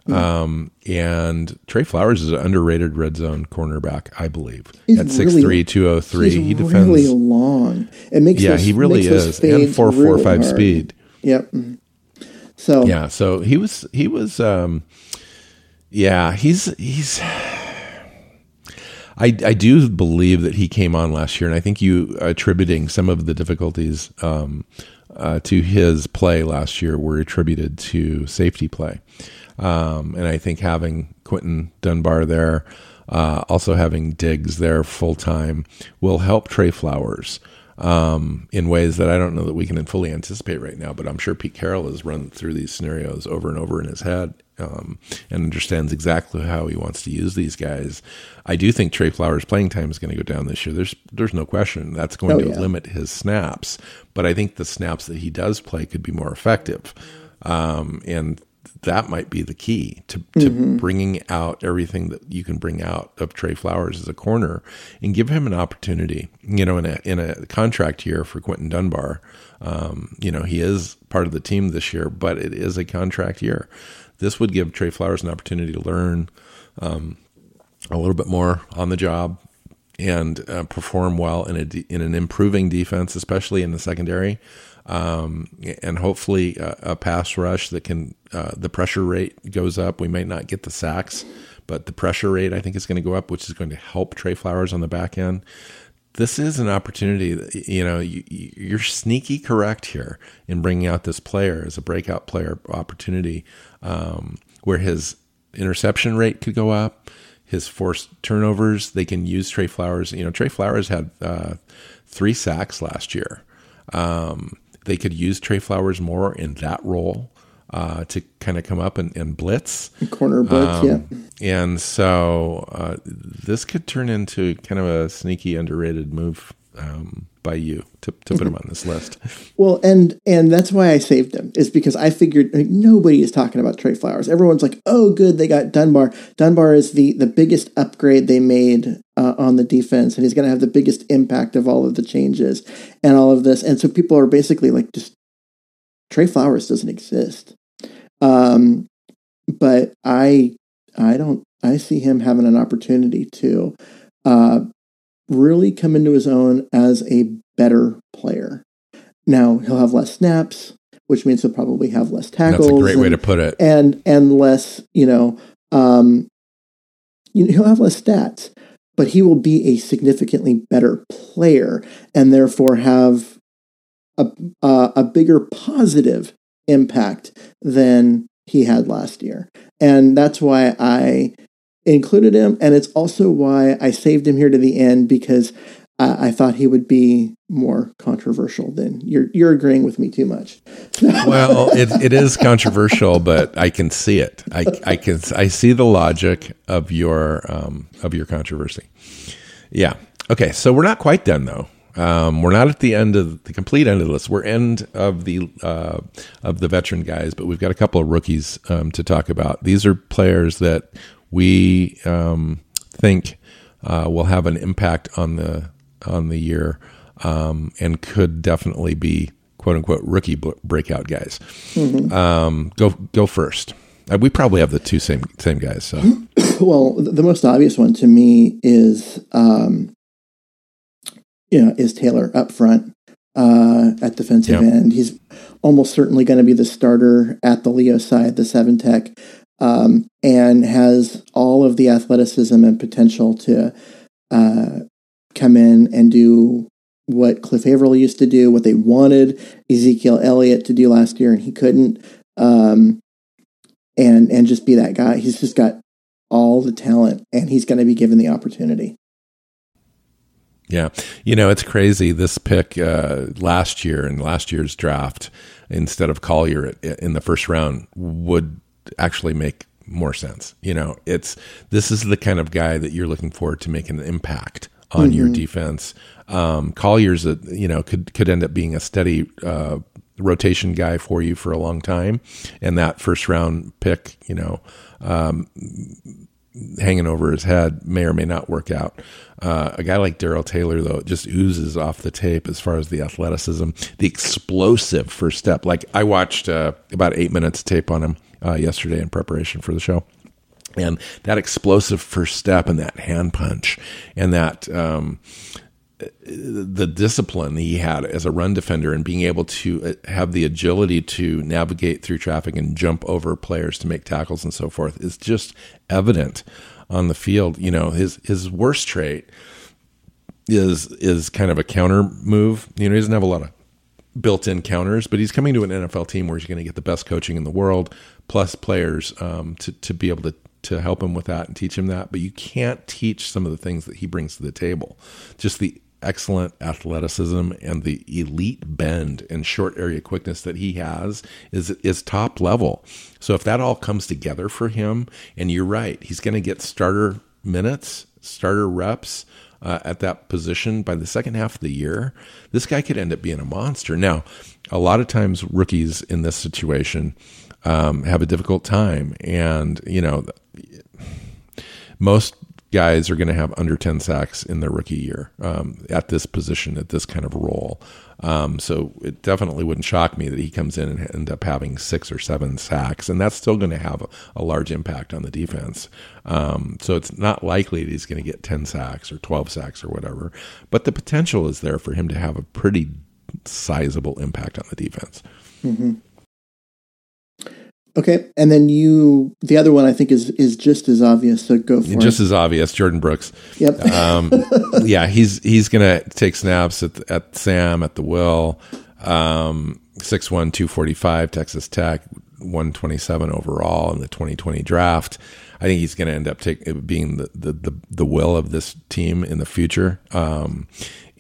Speaker 1: Mm. um, and Trey Flowers is an underrated red zone cornerback I believe. He's at 6'3 really, 203 he defends
Speaker 2: really long. It makes
Speaker 1: yeah he really is and 445 really speed.
Speaker 2: Yep. So
Speaker 1: yeah so he was he was um, yeah he's he's I, I do believe that he came on last year, and I think you attributing some of the difficulties um, uh, to his play last year were attributed to safety play. Um, and I think having Quinton Dunbar there, uh, also having Diggs there full time, will help Trey Flowers um, in ways that I don't know that we can fully anticipate right now. But I'm sure Pete Carroll has run through these scenarios over and over in his head um, and understands exactly how he wants to use these guys. I do think Trey Flowers' playing time is going to go down this year. There's there's no question that's going oh, to yeah. limit his snaps, but I think the snaps that he does play could be more effective. Um, and that might be the key to, to mm-hmm. bringing out everything that you can bring out of Trey Flowers as a corner and give him an opportunity. You know, in a in a contract year for Quinton Dunbar, um, you know he is part of the team this year, but it is a contract year. This would give Trey Flowers an opportunity to learn um, a little bit more on the job and uh, perform well in a in an improving defense, especially in the secondary um, and hopefully a, a, pass rush that can uh, the pressure rate goes up. We might not get the sacks, but the pressure rate I think is going to go up, which is going to help Trey Flowers on the back end. This is an opportunity. That, you know, you, you're sneaky correct here in bringing out this player as a breakout player opportunity, um, where his interception rate could go up, his forced turnovers. They can use Trey Flowers. You know, Trey Flowers had uh, three sacks last year. Um, they could use Trey Flowers more in that role uh, to kind of come up and, and blitz.
Speaker 2: Corner blitz, um,
Speaker 1: yeah. And so uh, this could turn into kind of a sneaky, underrated move um, by you to, to put him on this list.
Speaker 2: Well, and and that's why I saved him is because I figured like, nobody is talking about Trey Flowers. Everyone's like, "Oh, good, they got Dunbar. Dunbar is the the biggest upgrade they made uh, on the defense, and he's going to have the biggest impact of all of the changes and all of this." And so people are basically like, "Just Trey Flowers doesn't exist." Um, but I I don't I see him having an opportunity to uh, really come into his own as a better player. Now he'll have less snaps, which means he'll probably have less tackles.
Speaker 1: That's a great and, way to put it.
Speaker 2: And and less, you know, um, you know, he'll have less stats, but he will be a significantly better player, and therefore have a uh, a bigger positive impact than he had last year. And that's why I included him. And it's also why I saved him here to the end because I, I thought he would be more controversial than you're. You're agreeing with me too much.
Speaker 1: well, it, it is controversial, but I can see it. I, I can I see the logic of your um, of your controversy. Yeah. Okay. So we're not quite done though. Um, we're not at the end of the complete end of the list. We're end of the uh, of the veteran guys, but we've got a couple of rookies um, to talk about. These are players that we um, think uh, will have an impact on the on the year um, and could definitely be quote unquote rookie breakout guys. Mm-hmm. Um, go go first. Uh, we probably have the two same same guys. So.
Speaker 2: well, the most obvious one to me is um, you know, is Taylor up front uh, at defensive yep. end. He's almost certainly going to be the starter at the Leo side, the seven tech, um, and has all of the athleticism and potential to uh, come in and do what Cliff Avril used to do, what they wanted Ezekiel Elliott to do last year, and he couldn't. Um, and and just be that guy. He's just got all the talent, and he's going to be given the opportunity.
Speaker 1: Yeah. You know, it's crazy. This pick uh, last year in last year's draft, instead of Collier in the first round, would actually make more sense. You know, it's this is the kind of guy that you're looking for to make an impact on mm-hmm. your defense. Um, Collier's a you know could could end up being a steady uh, rotation guy for you for a long time, and that first round pick, you know, um, hanging over his head may or may not work out. Uh, a guy like Darrell Taylor, though, just oozes off the tape as far as the athleticism, the explosive first step. Like I watched uh, about eight minutes tape on him uh, yesterday in preparation for the show. And that explosive first step and that hand punch and that um, the discipline he had as a run defender and being able to uh, have the agility to navigate through traffic and jump over players to make tackles and so forth is just evident on the field. You know, his his worst trait is is kind of a counter move. You know, he doesn't have a lot of built-in counters, but he's coming to an NFL team where he's going to get the best coaching in the world, plus players um, to to be able to to help him with that and teach him that. But you can't teach some of the things that he brings to the table. Just the excellent athleticism and the elite bend and short area quickness that he has is is top level. So if that all comes together for him, and you're right, he's going to get starter minutes, starter reps. Uh, at that position by the second half of the year, this guy could end up being a monster. Now, a lot of times rookies in this situation um, have a difficult time, and you know, most guys are going to have under 10 sacks in their rookie year um, at this position, at this kind of role. Um, so it definitely wouldn't shock me that he comes in and end up having six or seven sacks, and that's still going to have a, a, large impact on the defense. Um, so it's not likely that he's going to get 10 sacks or 12 sacks or whatever, but the potential is there for him to have a pretty sizable impact on the defense.
Speaker 2: Mm-hmm. Okay, and then you, the other one I think is is just as obvious. So go for
Speaker 1: just
Speaker 2: it.
Speaker 1: as obvious. Jordyn Brooks.
Speaker 2: Yep. Um,
Speaker 1: yeah, he's he's gonna take snaps at at Sam at the will. Um, six one two forty five Texas Tech, one twenty seven overall in the twenty twenty draft. I think he's going to end up take, being the, the, the the will of this team in the future. Um,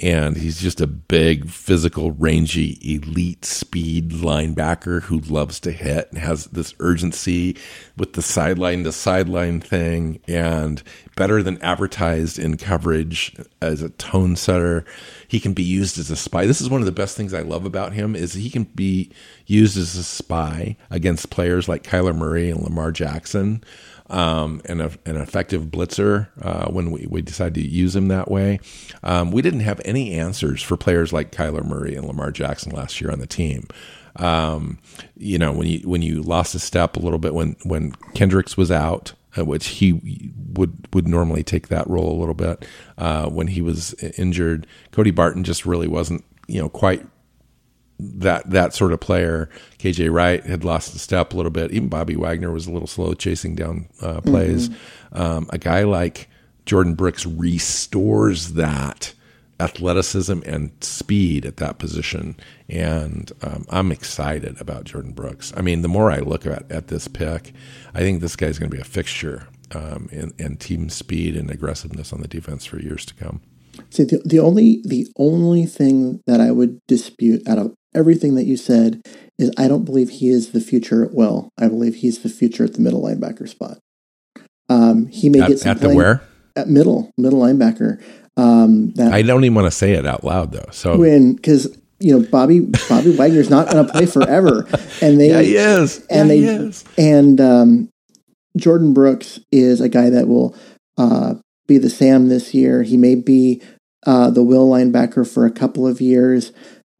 Speaker 1: and he's just a big, physical, rangy, elite speed linebacker who loves to hit and has this urgency with the sideline to sideline thing, and better than advertised in coverage as a tone setter. He can be used as a spy. This is one of the best things I love about him is he can be used as a spy against players like Kyler Murray and Lamar Jackson um, and a, an effective blitzer uh, when we, we decided to use him that way. Um, we didn't have any answers for players like Kyler Murray and Lamar Jackson last year on the team. Um, you know, when you when you lost a step a little bit when when Kendricks was out, uh, which he would would normally take that role a little bit uh, when he was injured. Cody Barton just really wasn't you know quite that that sort of player. KJ Wright had lost a step a little bit. Even Bobby Wagner was a little slow chasing down uh, plays. Mm-hmm. Um, a guy like Jordyn Brooks restores that athleticism and speed at that position, and um, I'm excited about Jordyn Brooks. I mean, the more I look at at this pick, I think this guy's going to be a fixture um, in, in team speed and aggressiveness on the defense for years to come.
Speaker 2: See, the, the only the only thing that I would dispute out of everything that you said is I don't believe he is the future at Will. I believe he's the future at the middle linebacker spot. Um, he may
Speaker 1: At,
Speaker 2: get
Speaker 1: at the where?
Speaker 2: at middle middle linebacker. Um, that
Speaker 1: I don't even want to say it out loud though. So
Speaker 2: when because you know Bobby Bobby Wagner's not going to play forever, and they
Speaker 1: yeah, he is.
Speaker 2: and
Speaker 1: yeah,
Speaker 2: they
Speaker 1: he is.
Speaker 2: and um, Jordyn Brooks is a guy that will uh, be the Sam this year. He may be uh, the Will linebacker for a couple of years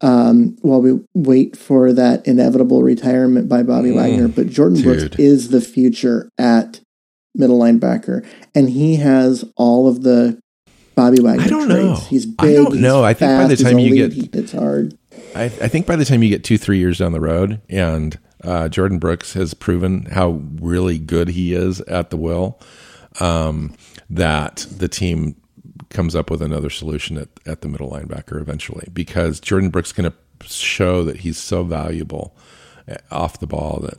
Speaker 2: um, while we wait for that inevitable retirement by Bobby
Speaker 1: Mm,
Speaker 2: Wagner. But Jordyn Brooks is the future at middle linebacker, and he has all of the Bobby Wagner
Speaker 1: I don't
Speaker 2: traits.
Speaker 1: know.
Speaker 2: He's
Speaker 1: I
Speaker 2: big.
Speaker 1: don't
Speaker 2: he's
Speaker 1: know. I think by
Speaker 2: fast,
Speaker 1: the
Speaker 2: he's
Speaker 1: time you
Speaker 2: elite,
Speaker 1: get-
Speaker 2: he hits hard.
Speaker 1: I, I think by the time you get two, three years down the road, and uh, Jordyn Brooks has proven how really good he is at the will, um, that the team comes up with another solution at, at the middle linebacker eventually, because Jordyn Brooks going to show that he's so valuable uh, off the ball that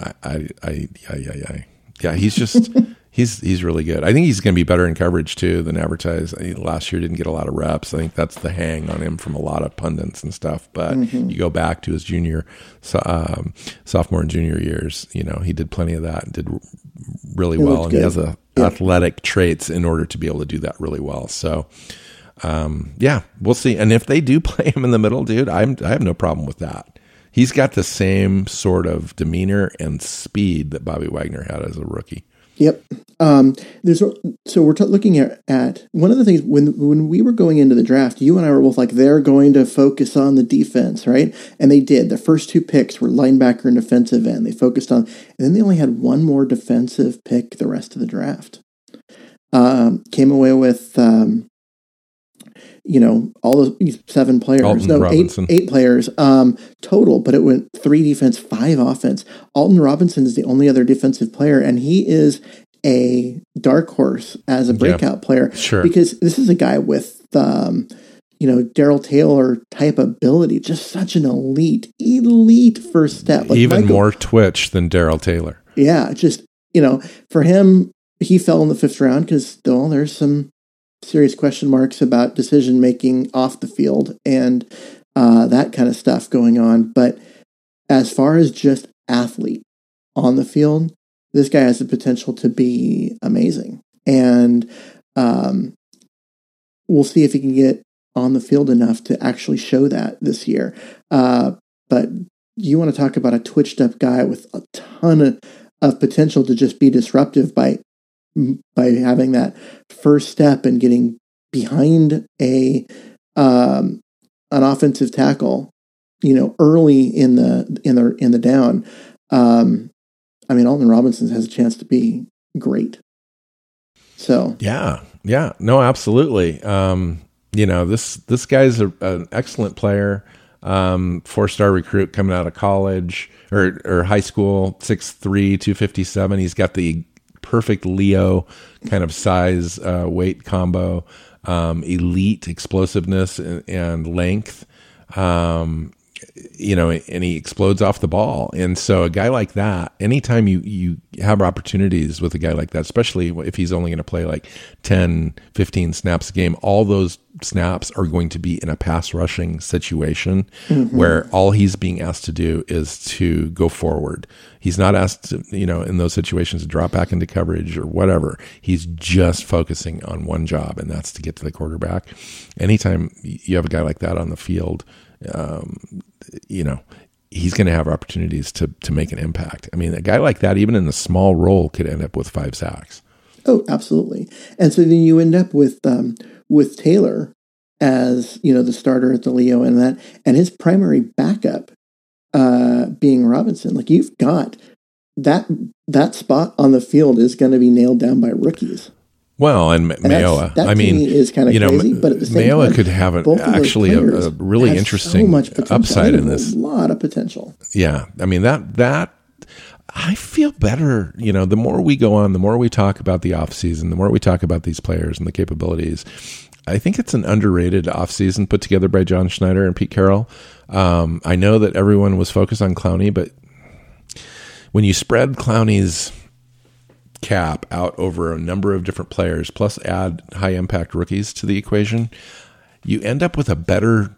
Speaker 1: I, I, I, I, I, I yeah, he's just. He's he's really good. I think he's going to be better in coverage too than advertised. I think last year didn't get a lot of reps. I think that's the hang on him from a lot of pundits and stuff. But
Speaker 2: Mm-hmm.
Speaker 1: you go back to his junior, so, um, sophomore and junior years. You know, he did plenty of that and did really
Speaker 2: He
Speaker 1: well. And he has a
Speaker 2: Yeah.
Speaker 1: athletic traits in order to be able to do that really well. So, um, yeah, we'll see. And if they do play him in the middle, dude, I'm I have no problem with that. He's got the same sort of demeanor and speed that Bobby Wagner had as a rookie.
Speaker 2: Yep. Um, there's so we're t- looking at, at one of the things when when we were going into the draft, you and I were both like they're going to focus on the defense, right? And they did. The first two picks were linebacker and defensive end. They focused on, and then they only had one more defensive pick the rest of the draft. Um, came away with um, you know all those seven players,
Speaker 1: Alton
Speaker 2: no eight
Speaker 1: Robinson.
Speaker 2: eight players um, total, but it went three defense, five offense. Alton Robinson is the only other defensive player, and he is a dark horse as a breakout player
Speaker 1: Sure.
Speaker 2: because this is a guy with um, you know Darrell Taylor type ability, just such an elite, elite first step. Like
Speaker 1: Even
Speaker 2: Michael-
Speaker 1: more twitch than Darrell Taylor.
Speaker 2: yeah, just you know, for him, he fell in the fifth round because still there's some serious question marks about decision making off the field and uh, that kind of stuff going on. But as far as just athlete on the field, this guy has the potential to be amazing, and um, we'll see if he can get on the field enough to actually show that this year. Uh, but you want to talk about a twitched up guy with a ton of, of potential to just be disruptive by by having that first step and getting behind a um, an offensive tackle, you know, early in the in the in the down. Um, I mean, Alton Robinson has a chance to be great. So
Speaker 1: Yeah, yeah, no, absolutely. Um, you know this this guy's a, an excellent player, um, four star recruit coming out of college or or high school, 6'3", 257. He's got the perfect Leo kind of size uh, weight combo, um, elite explosiveness and, and length. Um, you know, and he explodes off the ball. And so a guy like that, anytime you, you have opportunities with a guy like that, especially if he's only going to play like 10, 15 snaps a game, all those snaps are going to be in a pass rushing situation where all he's being asked to do is to go forward. He's not asked to, you know, in those situations to drop back into coverage or whatever. He's just focusing on one job, and that's to get to the quarterback. Anytime you have a guy like that on the field, um, you know, he's going to have opportunities to to make an impact. I mean, a guy like that, even in a small role, could end up with five sacks.
Speaker 2: Oh, absolutely. And so then you end up with um, with Taylor as you know the starter at the Leo and that, and his primary backup uh, being Robinson. Like you've got that that spot on the field is going to be nailed down by rookies.
Speaker 1: Well, and,
Speaker 2: And
Speaker 1: Mayowa.
Speaker 2: that
Speaker 1: I mean,
Speaker 2: me is kind of
Speaker 1: you know,
Speaker 2: crazy, but at the same
Speaker 1: Mayowa
Speaker 2: time,
Speaker 1: could have an,
Speaker 2: both of those
Speaker 1: actually a, a really interesting
Speaker 2: so
Speaker 1: upside in this.
Speaker 2: A lot of potential.
Speaker 1: Yeah, I mean that that I feel better. You know, the more we go on, the more we talk about the off season, the more we talk about these players and the capabilities. I think it's an underrated off season put together by John Schneider and Pete Carroll. Um, I know that everyone was focused on Clowney, but when you spread Clowney's cap out over a number of different players, plus add high impact rookies to the equation, you end up with a better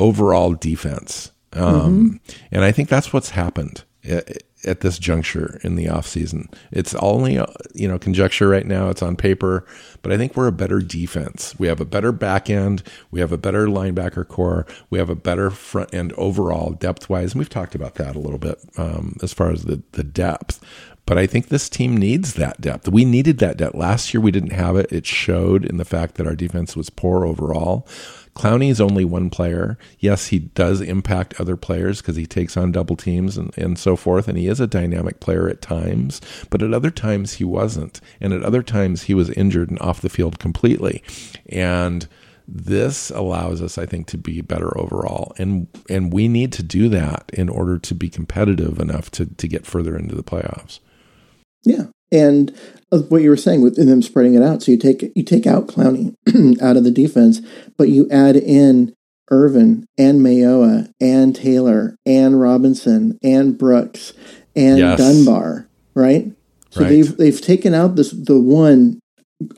Speaker 1: overall defense. Um, mm-hmm. And I think that's what's happened at, at this juncture in the offseason. It's only, uh, you know, conjecture right now. It's on paper, but I think we're a better defense. We have a better back end. We have a better linebacker corps. We have a better front end overall depth wise. And we've talked about that a little bit um, as far as the, the depth. But I think this team needs that depth. We needed that depth. Last year we didn't have it. It showed in the fact that our defense was poor overall. Clowney is only one player. Yes, he does impact other players because he takes on double teams and, and so forth. And he is a dynamic player at times, but at other times he wasn't. And at other times he was injured and off the field completely. And this allows us, I think, to be better overall. And and we need to do that in order to be competitive enough to, to get further into the playoffs.
Speaker 2: Yeah, and what you were saying with them spreading it out, so you take you take out Clowney out of the defense, but you add in Irvin and Mayowa and Taylor and Robinson and Brooks and yes. Dunbar, right? So right. they've they've taken out this the one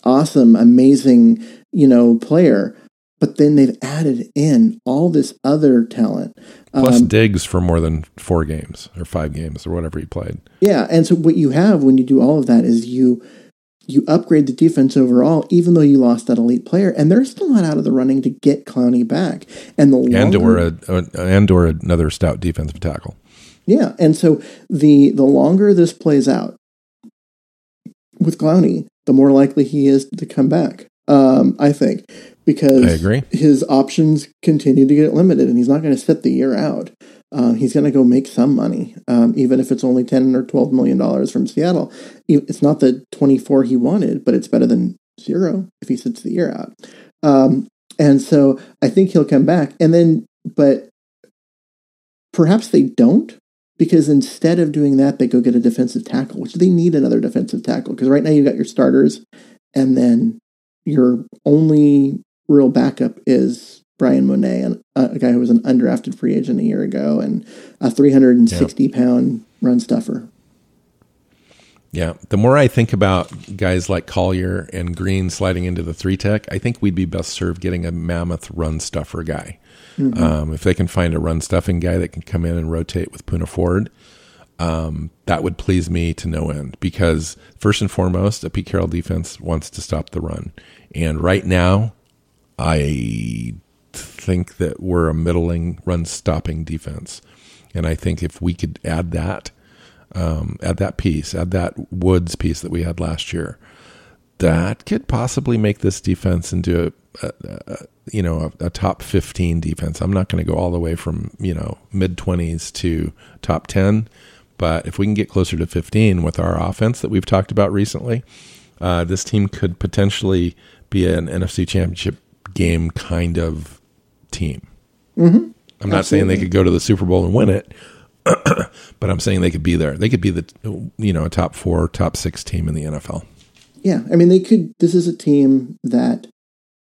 Speaker 2: awesome, amazing, you know, player, but then they've added in all this other talent.
Speaker 1: Plus um, Diggs for more than four games or five games or whatever he played.
Speaker 2: Yeah, and so what you have when you do all of that is you you upgrade the defense overall, even though you lost that elite player, and they're still not out of the running to get Clowney back. And the longer,
Speaker 1: and or a, and or another stout defensive tackle.
Speaker 2: Yeah, and so the the longer this plays out with Clowney, the more likely he is to come back. Um, I think because
Speaker 1: I agree.
Speaker 2: his options continue to get limited, and he's not going to sit the year out. Uh, he's going to go make some money, um, even if it's only ten or twelve million dollars from Seattle. It's not the twenty four he wanted, but it's better than zero if he sits the year out. Um, and so I think he'll come back, and then, but perhaps they don't because instead of doing that, they go get a defensive tackle, which they need another defensive tackle because right now you got your starters, and then your only real backup is Bryan Mone, an, a guy who was an undrafted free agent a year ago and a 360 yep. pound run stuffer.
Speaker 1: Yeah, the more I think about guys like Collier and Green sliding into the three tech, I think we'd be best served getting a mammoth run stuffer guy. Mm-hmm. Um, if they can find a run stuffing guy that can come in and rotate with Poona Ford, um, that would please me to no end because first and foremost, a Pete Carroll defense wants to stop the run, and right now I think that we're a middling run stopping defense. And I think if we could add that, um, add that piece, add that Woods piece that we had last year, that could possibly make this defense into a, a, a you know a, a, top 15 defense. I'm not going to go all the way from you know mid 20s to top 10, but if we can get closer to 15 with our offense that we've talked about recently, uh, this team could potentially be an NFC Championship game kind of team.
Speaker 2: Mm-hmm.
Speaker 1: I'm not saying they could go to the Super Bowl and win it, but I'm saying they could be there. They could be the you know a top four, top six team in the NFL.
Speaker 2: Yeah, I mean they could. This is a team that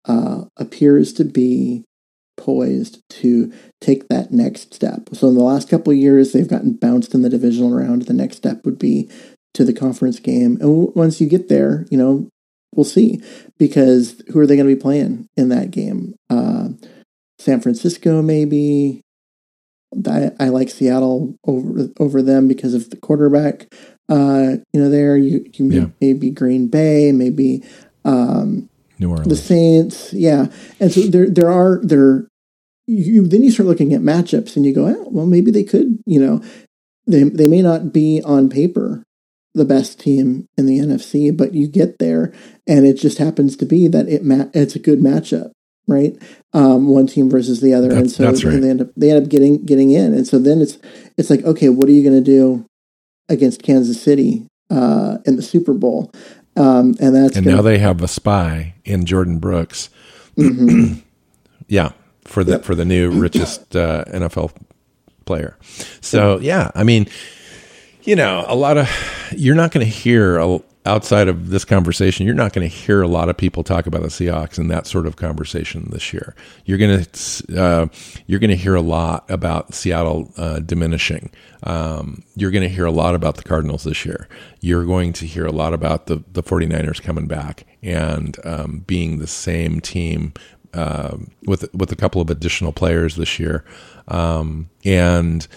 Speaker 2: uh, appears to be poised to take that next step. So in the last couple of years, they've gotten bounced in the divisional round. The next step would be to the conference game, and once you get there, you know we'll see because who are they going to be playing in that game? Uh, San Francisco, maybe. I, I, like Seattle over over them because of the quarterback. Uh, you know, there you, you yeah. maybe Green Bay, maybe um,
Speaker 1: New Orleans,
Speaker 2: the Saints, yeah. And so there there are there. You then you start looking at matchups and you go, oh, well, maybe they could. You know, they they may not be on paper the best team in the NFC, but you get there and it just happens to be that it ma- it's a good matchup, right? Um, one team versus the other,
Speaker 1: that's,
Speaker 2: and so
Speaker 1: right.
Speaker 2: they end up they end up getting getting in, and so then it's it's like okay, what are you going to do against Kansas City uh, in the Super Bowl? Um, and that's
Speaker 1: and
Speaker 2: gonna,
Speaker 1: now they have a spy in Jordyn Brooks. Mm-hmm. yeah, for the yep. for the new richest uh, NFL player. So yeah, I mean you know, a lot of you're not going to hear a, outside of this conversation, you're not going to hear a lot of people talk about the Seahawks in that sort of conversation this year. You're going to uh, you're going to hear a lot about Seattle uh, diminishing. Um, you're going to hear a lot about the Cardinals this year. You're going to hear a lot about the the 49ers coming back and um, being the same team uh, with with a couple of additional players this year, um, and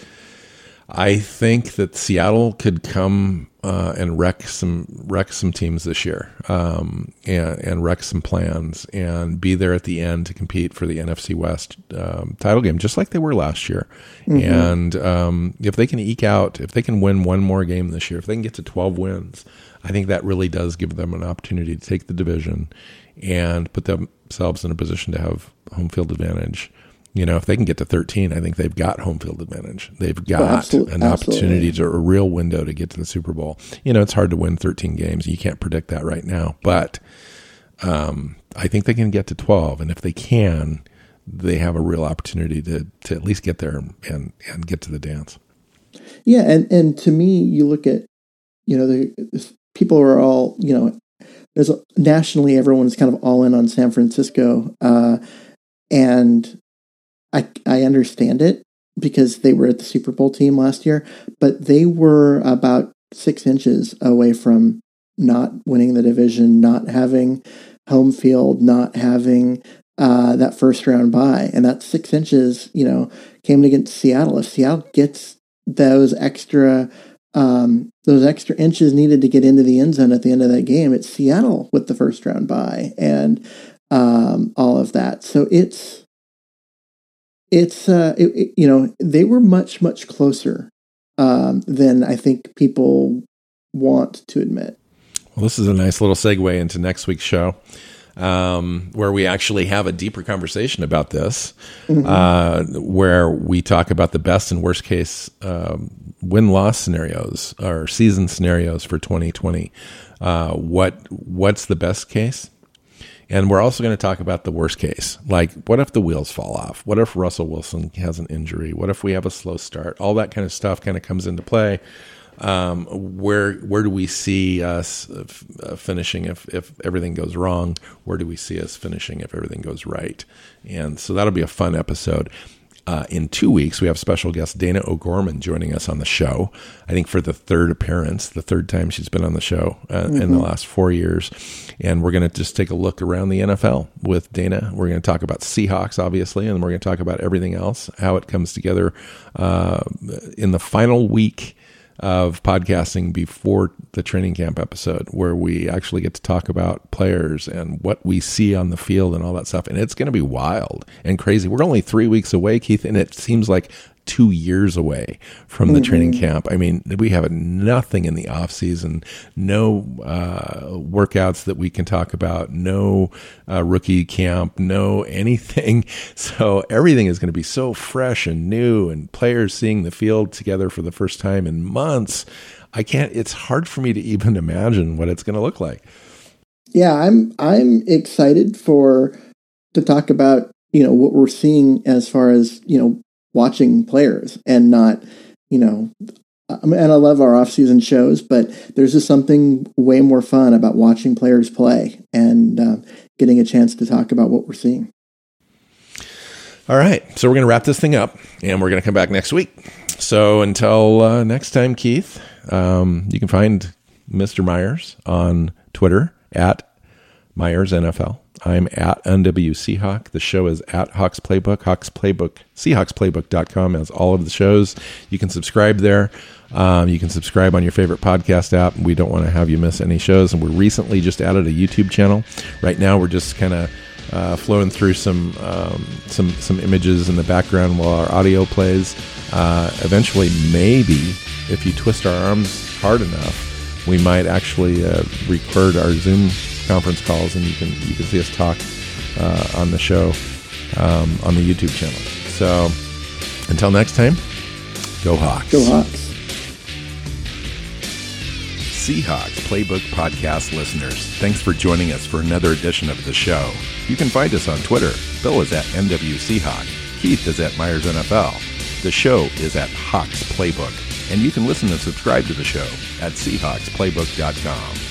Speaker 1: I think that Seattle could come uh, and wreck some wreck some teams this year, um, and and wreck some plans, and be there at the end to compete for the NFC West um, title game, just like they were last year. Mm-hmm. And um, if they can eke out, if they can win one more game this year, if they can get to twelve wins, I think that really does give them an opportunity to take the division and put themselves in a position to have home field advantage you know, if they can get to 13, I think they've got home field advantage. They've got well, absolutely, an opportunity to a real window to get to the Super Bowl. You know, it's hard to win 13 games. You can't predict that right now, but um, I think they can get to 12. And if they can, they have a real opportunity to, to at least get there and, and get to the dance.
Speaker 2: Yeah. And, and to me, you look at, you know, the people are all, you know, there's a, nationally, everyone's kind of all in on San Francisco. Uh, and I I understand it because they were at the Super Bowl team last year, but they were about six inches away from not winning the division, not having home field, not having uh, that first round bye, and that six inches, you know, came against Seattle. If Seattle gets those extra um, those extra inches needed to get into the end zone at the end of that game, it's Seattle with the first round bye and um, all of that. So it's it's uh, it, it, you know they were much much closer um, than I think people want to admit.
Speaker 1: Well, this is a nice little segue into next week's show. Um, where we actually have a deeper conversation about this, mm-hmm. uh, where we talk about the best and worst case um, win loss scenarios or season scenarios for 2020. Uh, what what's the best case? And we're also going to talk about the worst case. Like, what if the wheels fall off? What if Russell Wilson has an injury? What if we have a slow start? All that kind of stuff kind of comes into play. Um, where where do we see us uh, finishing if, if everything goes wrong? Where do we see us finishing if everything goes right? And so that'll be a fun episode. Uh, in two weeks, we have special guest Dana O'Gorman joining us on the show. I think for the third appearance, the third time she's been on the show uh, mm-hmm. in the mm-hmm. last four years. And we're going to just take a look around the NFL with Dana. We're going to talk about Seahawks, obviously, and we're going to talk about everything else, how it comes together uh, in the final week of podcasting before the training camp episode where we actually get to talk about players and what we see on the field and all that stuff. And it's going to be wild and crazy. We're only three weeks away, Keith, and it seems like two years away from the mm-hmm. training camp. I mean, we have nothing in the off season, no uh, workouts that we can talk about, no uh, rookie camp, no anything. So everything is going to be so fresh and new, and players seeing the field together for the first time in months. I can't. It's hard for me to even imagine what it's going to look like.
Speaker 2: Yeah, I'm. I'm excited for to talk about you know what we're seeing as far as you know watching players and not, you know, and I love our off-season shows, but there's just something way more fun about watching players play and uh, getting a chance to talk about what we're seeing.
Speaker 1: All right, so we're going to wrap this thing up, and we're going to come back next week. So until uh, next time, Keith, um, you can find Mr. Myers on Twitter at Myers NFL. I'm at NW Seahawk. The show is at Hawks Playbook. Hawks Playbook, SeahawksPlaybook.com has all of the shows. You can subscribe there. Um, you can subscribe on your favorite podcast app. We don't want to have you miss any shows. And we recently just added a YouTube channel. Right now, we're just kind of uh, flowing through some um, some some images in the background while our audio plays. Uh, eventually, maybe if you twist our arms hard enough, we might actually uh, record our Zoom conference calls, and you can you can see us talk uh, on the show um, on the YouTube channel. So until next time, go Hawks.
Speaker 2: Go Hawks.
Speaker 1: Seahawks Playbook Podcast listeners, thanks for joining us for another edition of the show. You can find us on Twitter. Bill is at NW Seahawk. Keith is at Myers NFL. The show is at Hawks Playbook. And you can listen and subscribe to the show at SeahawksPlaybook.com.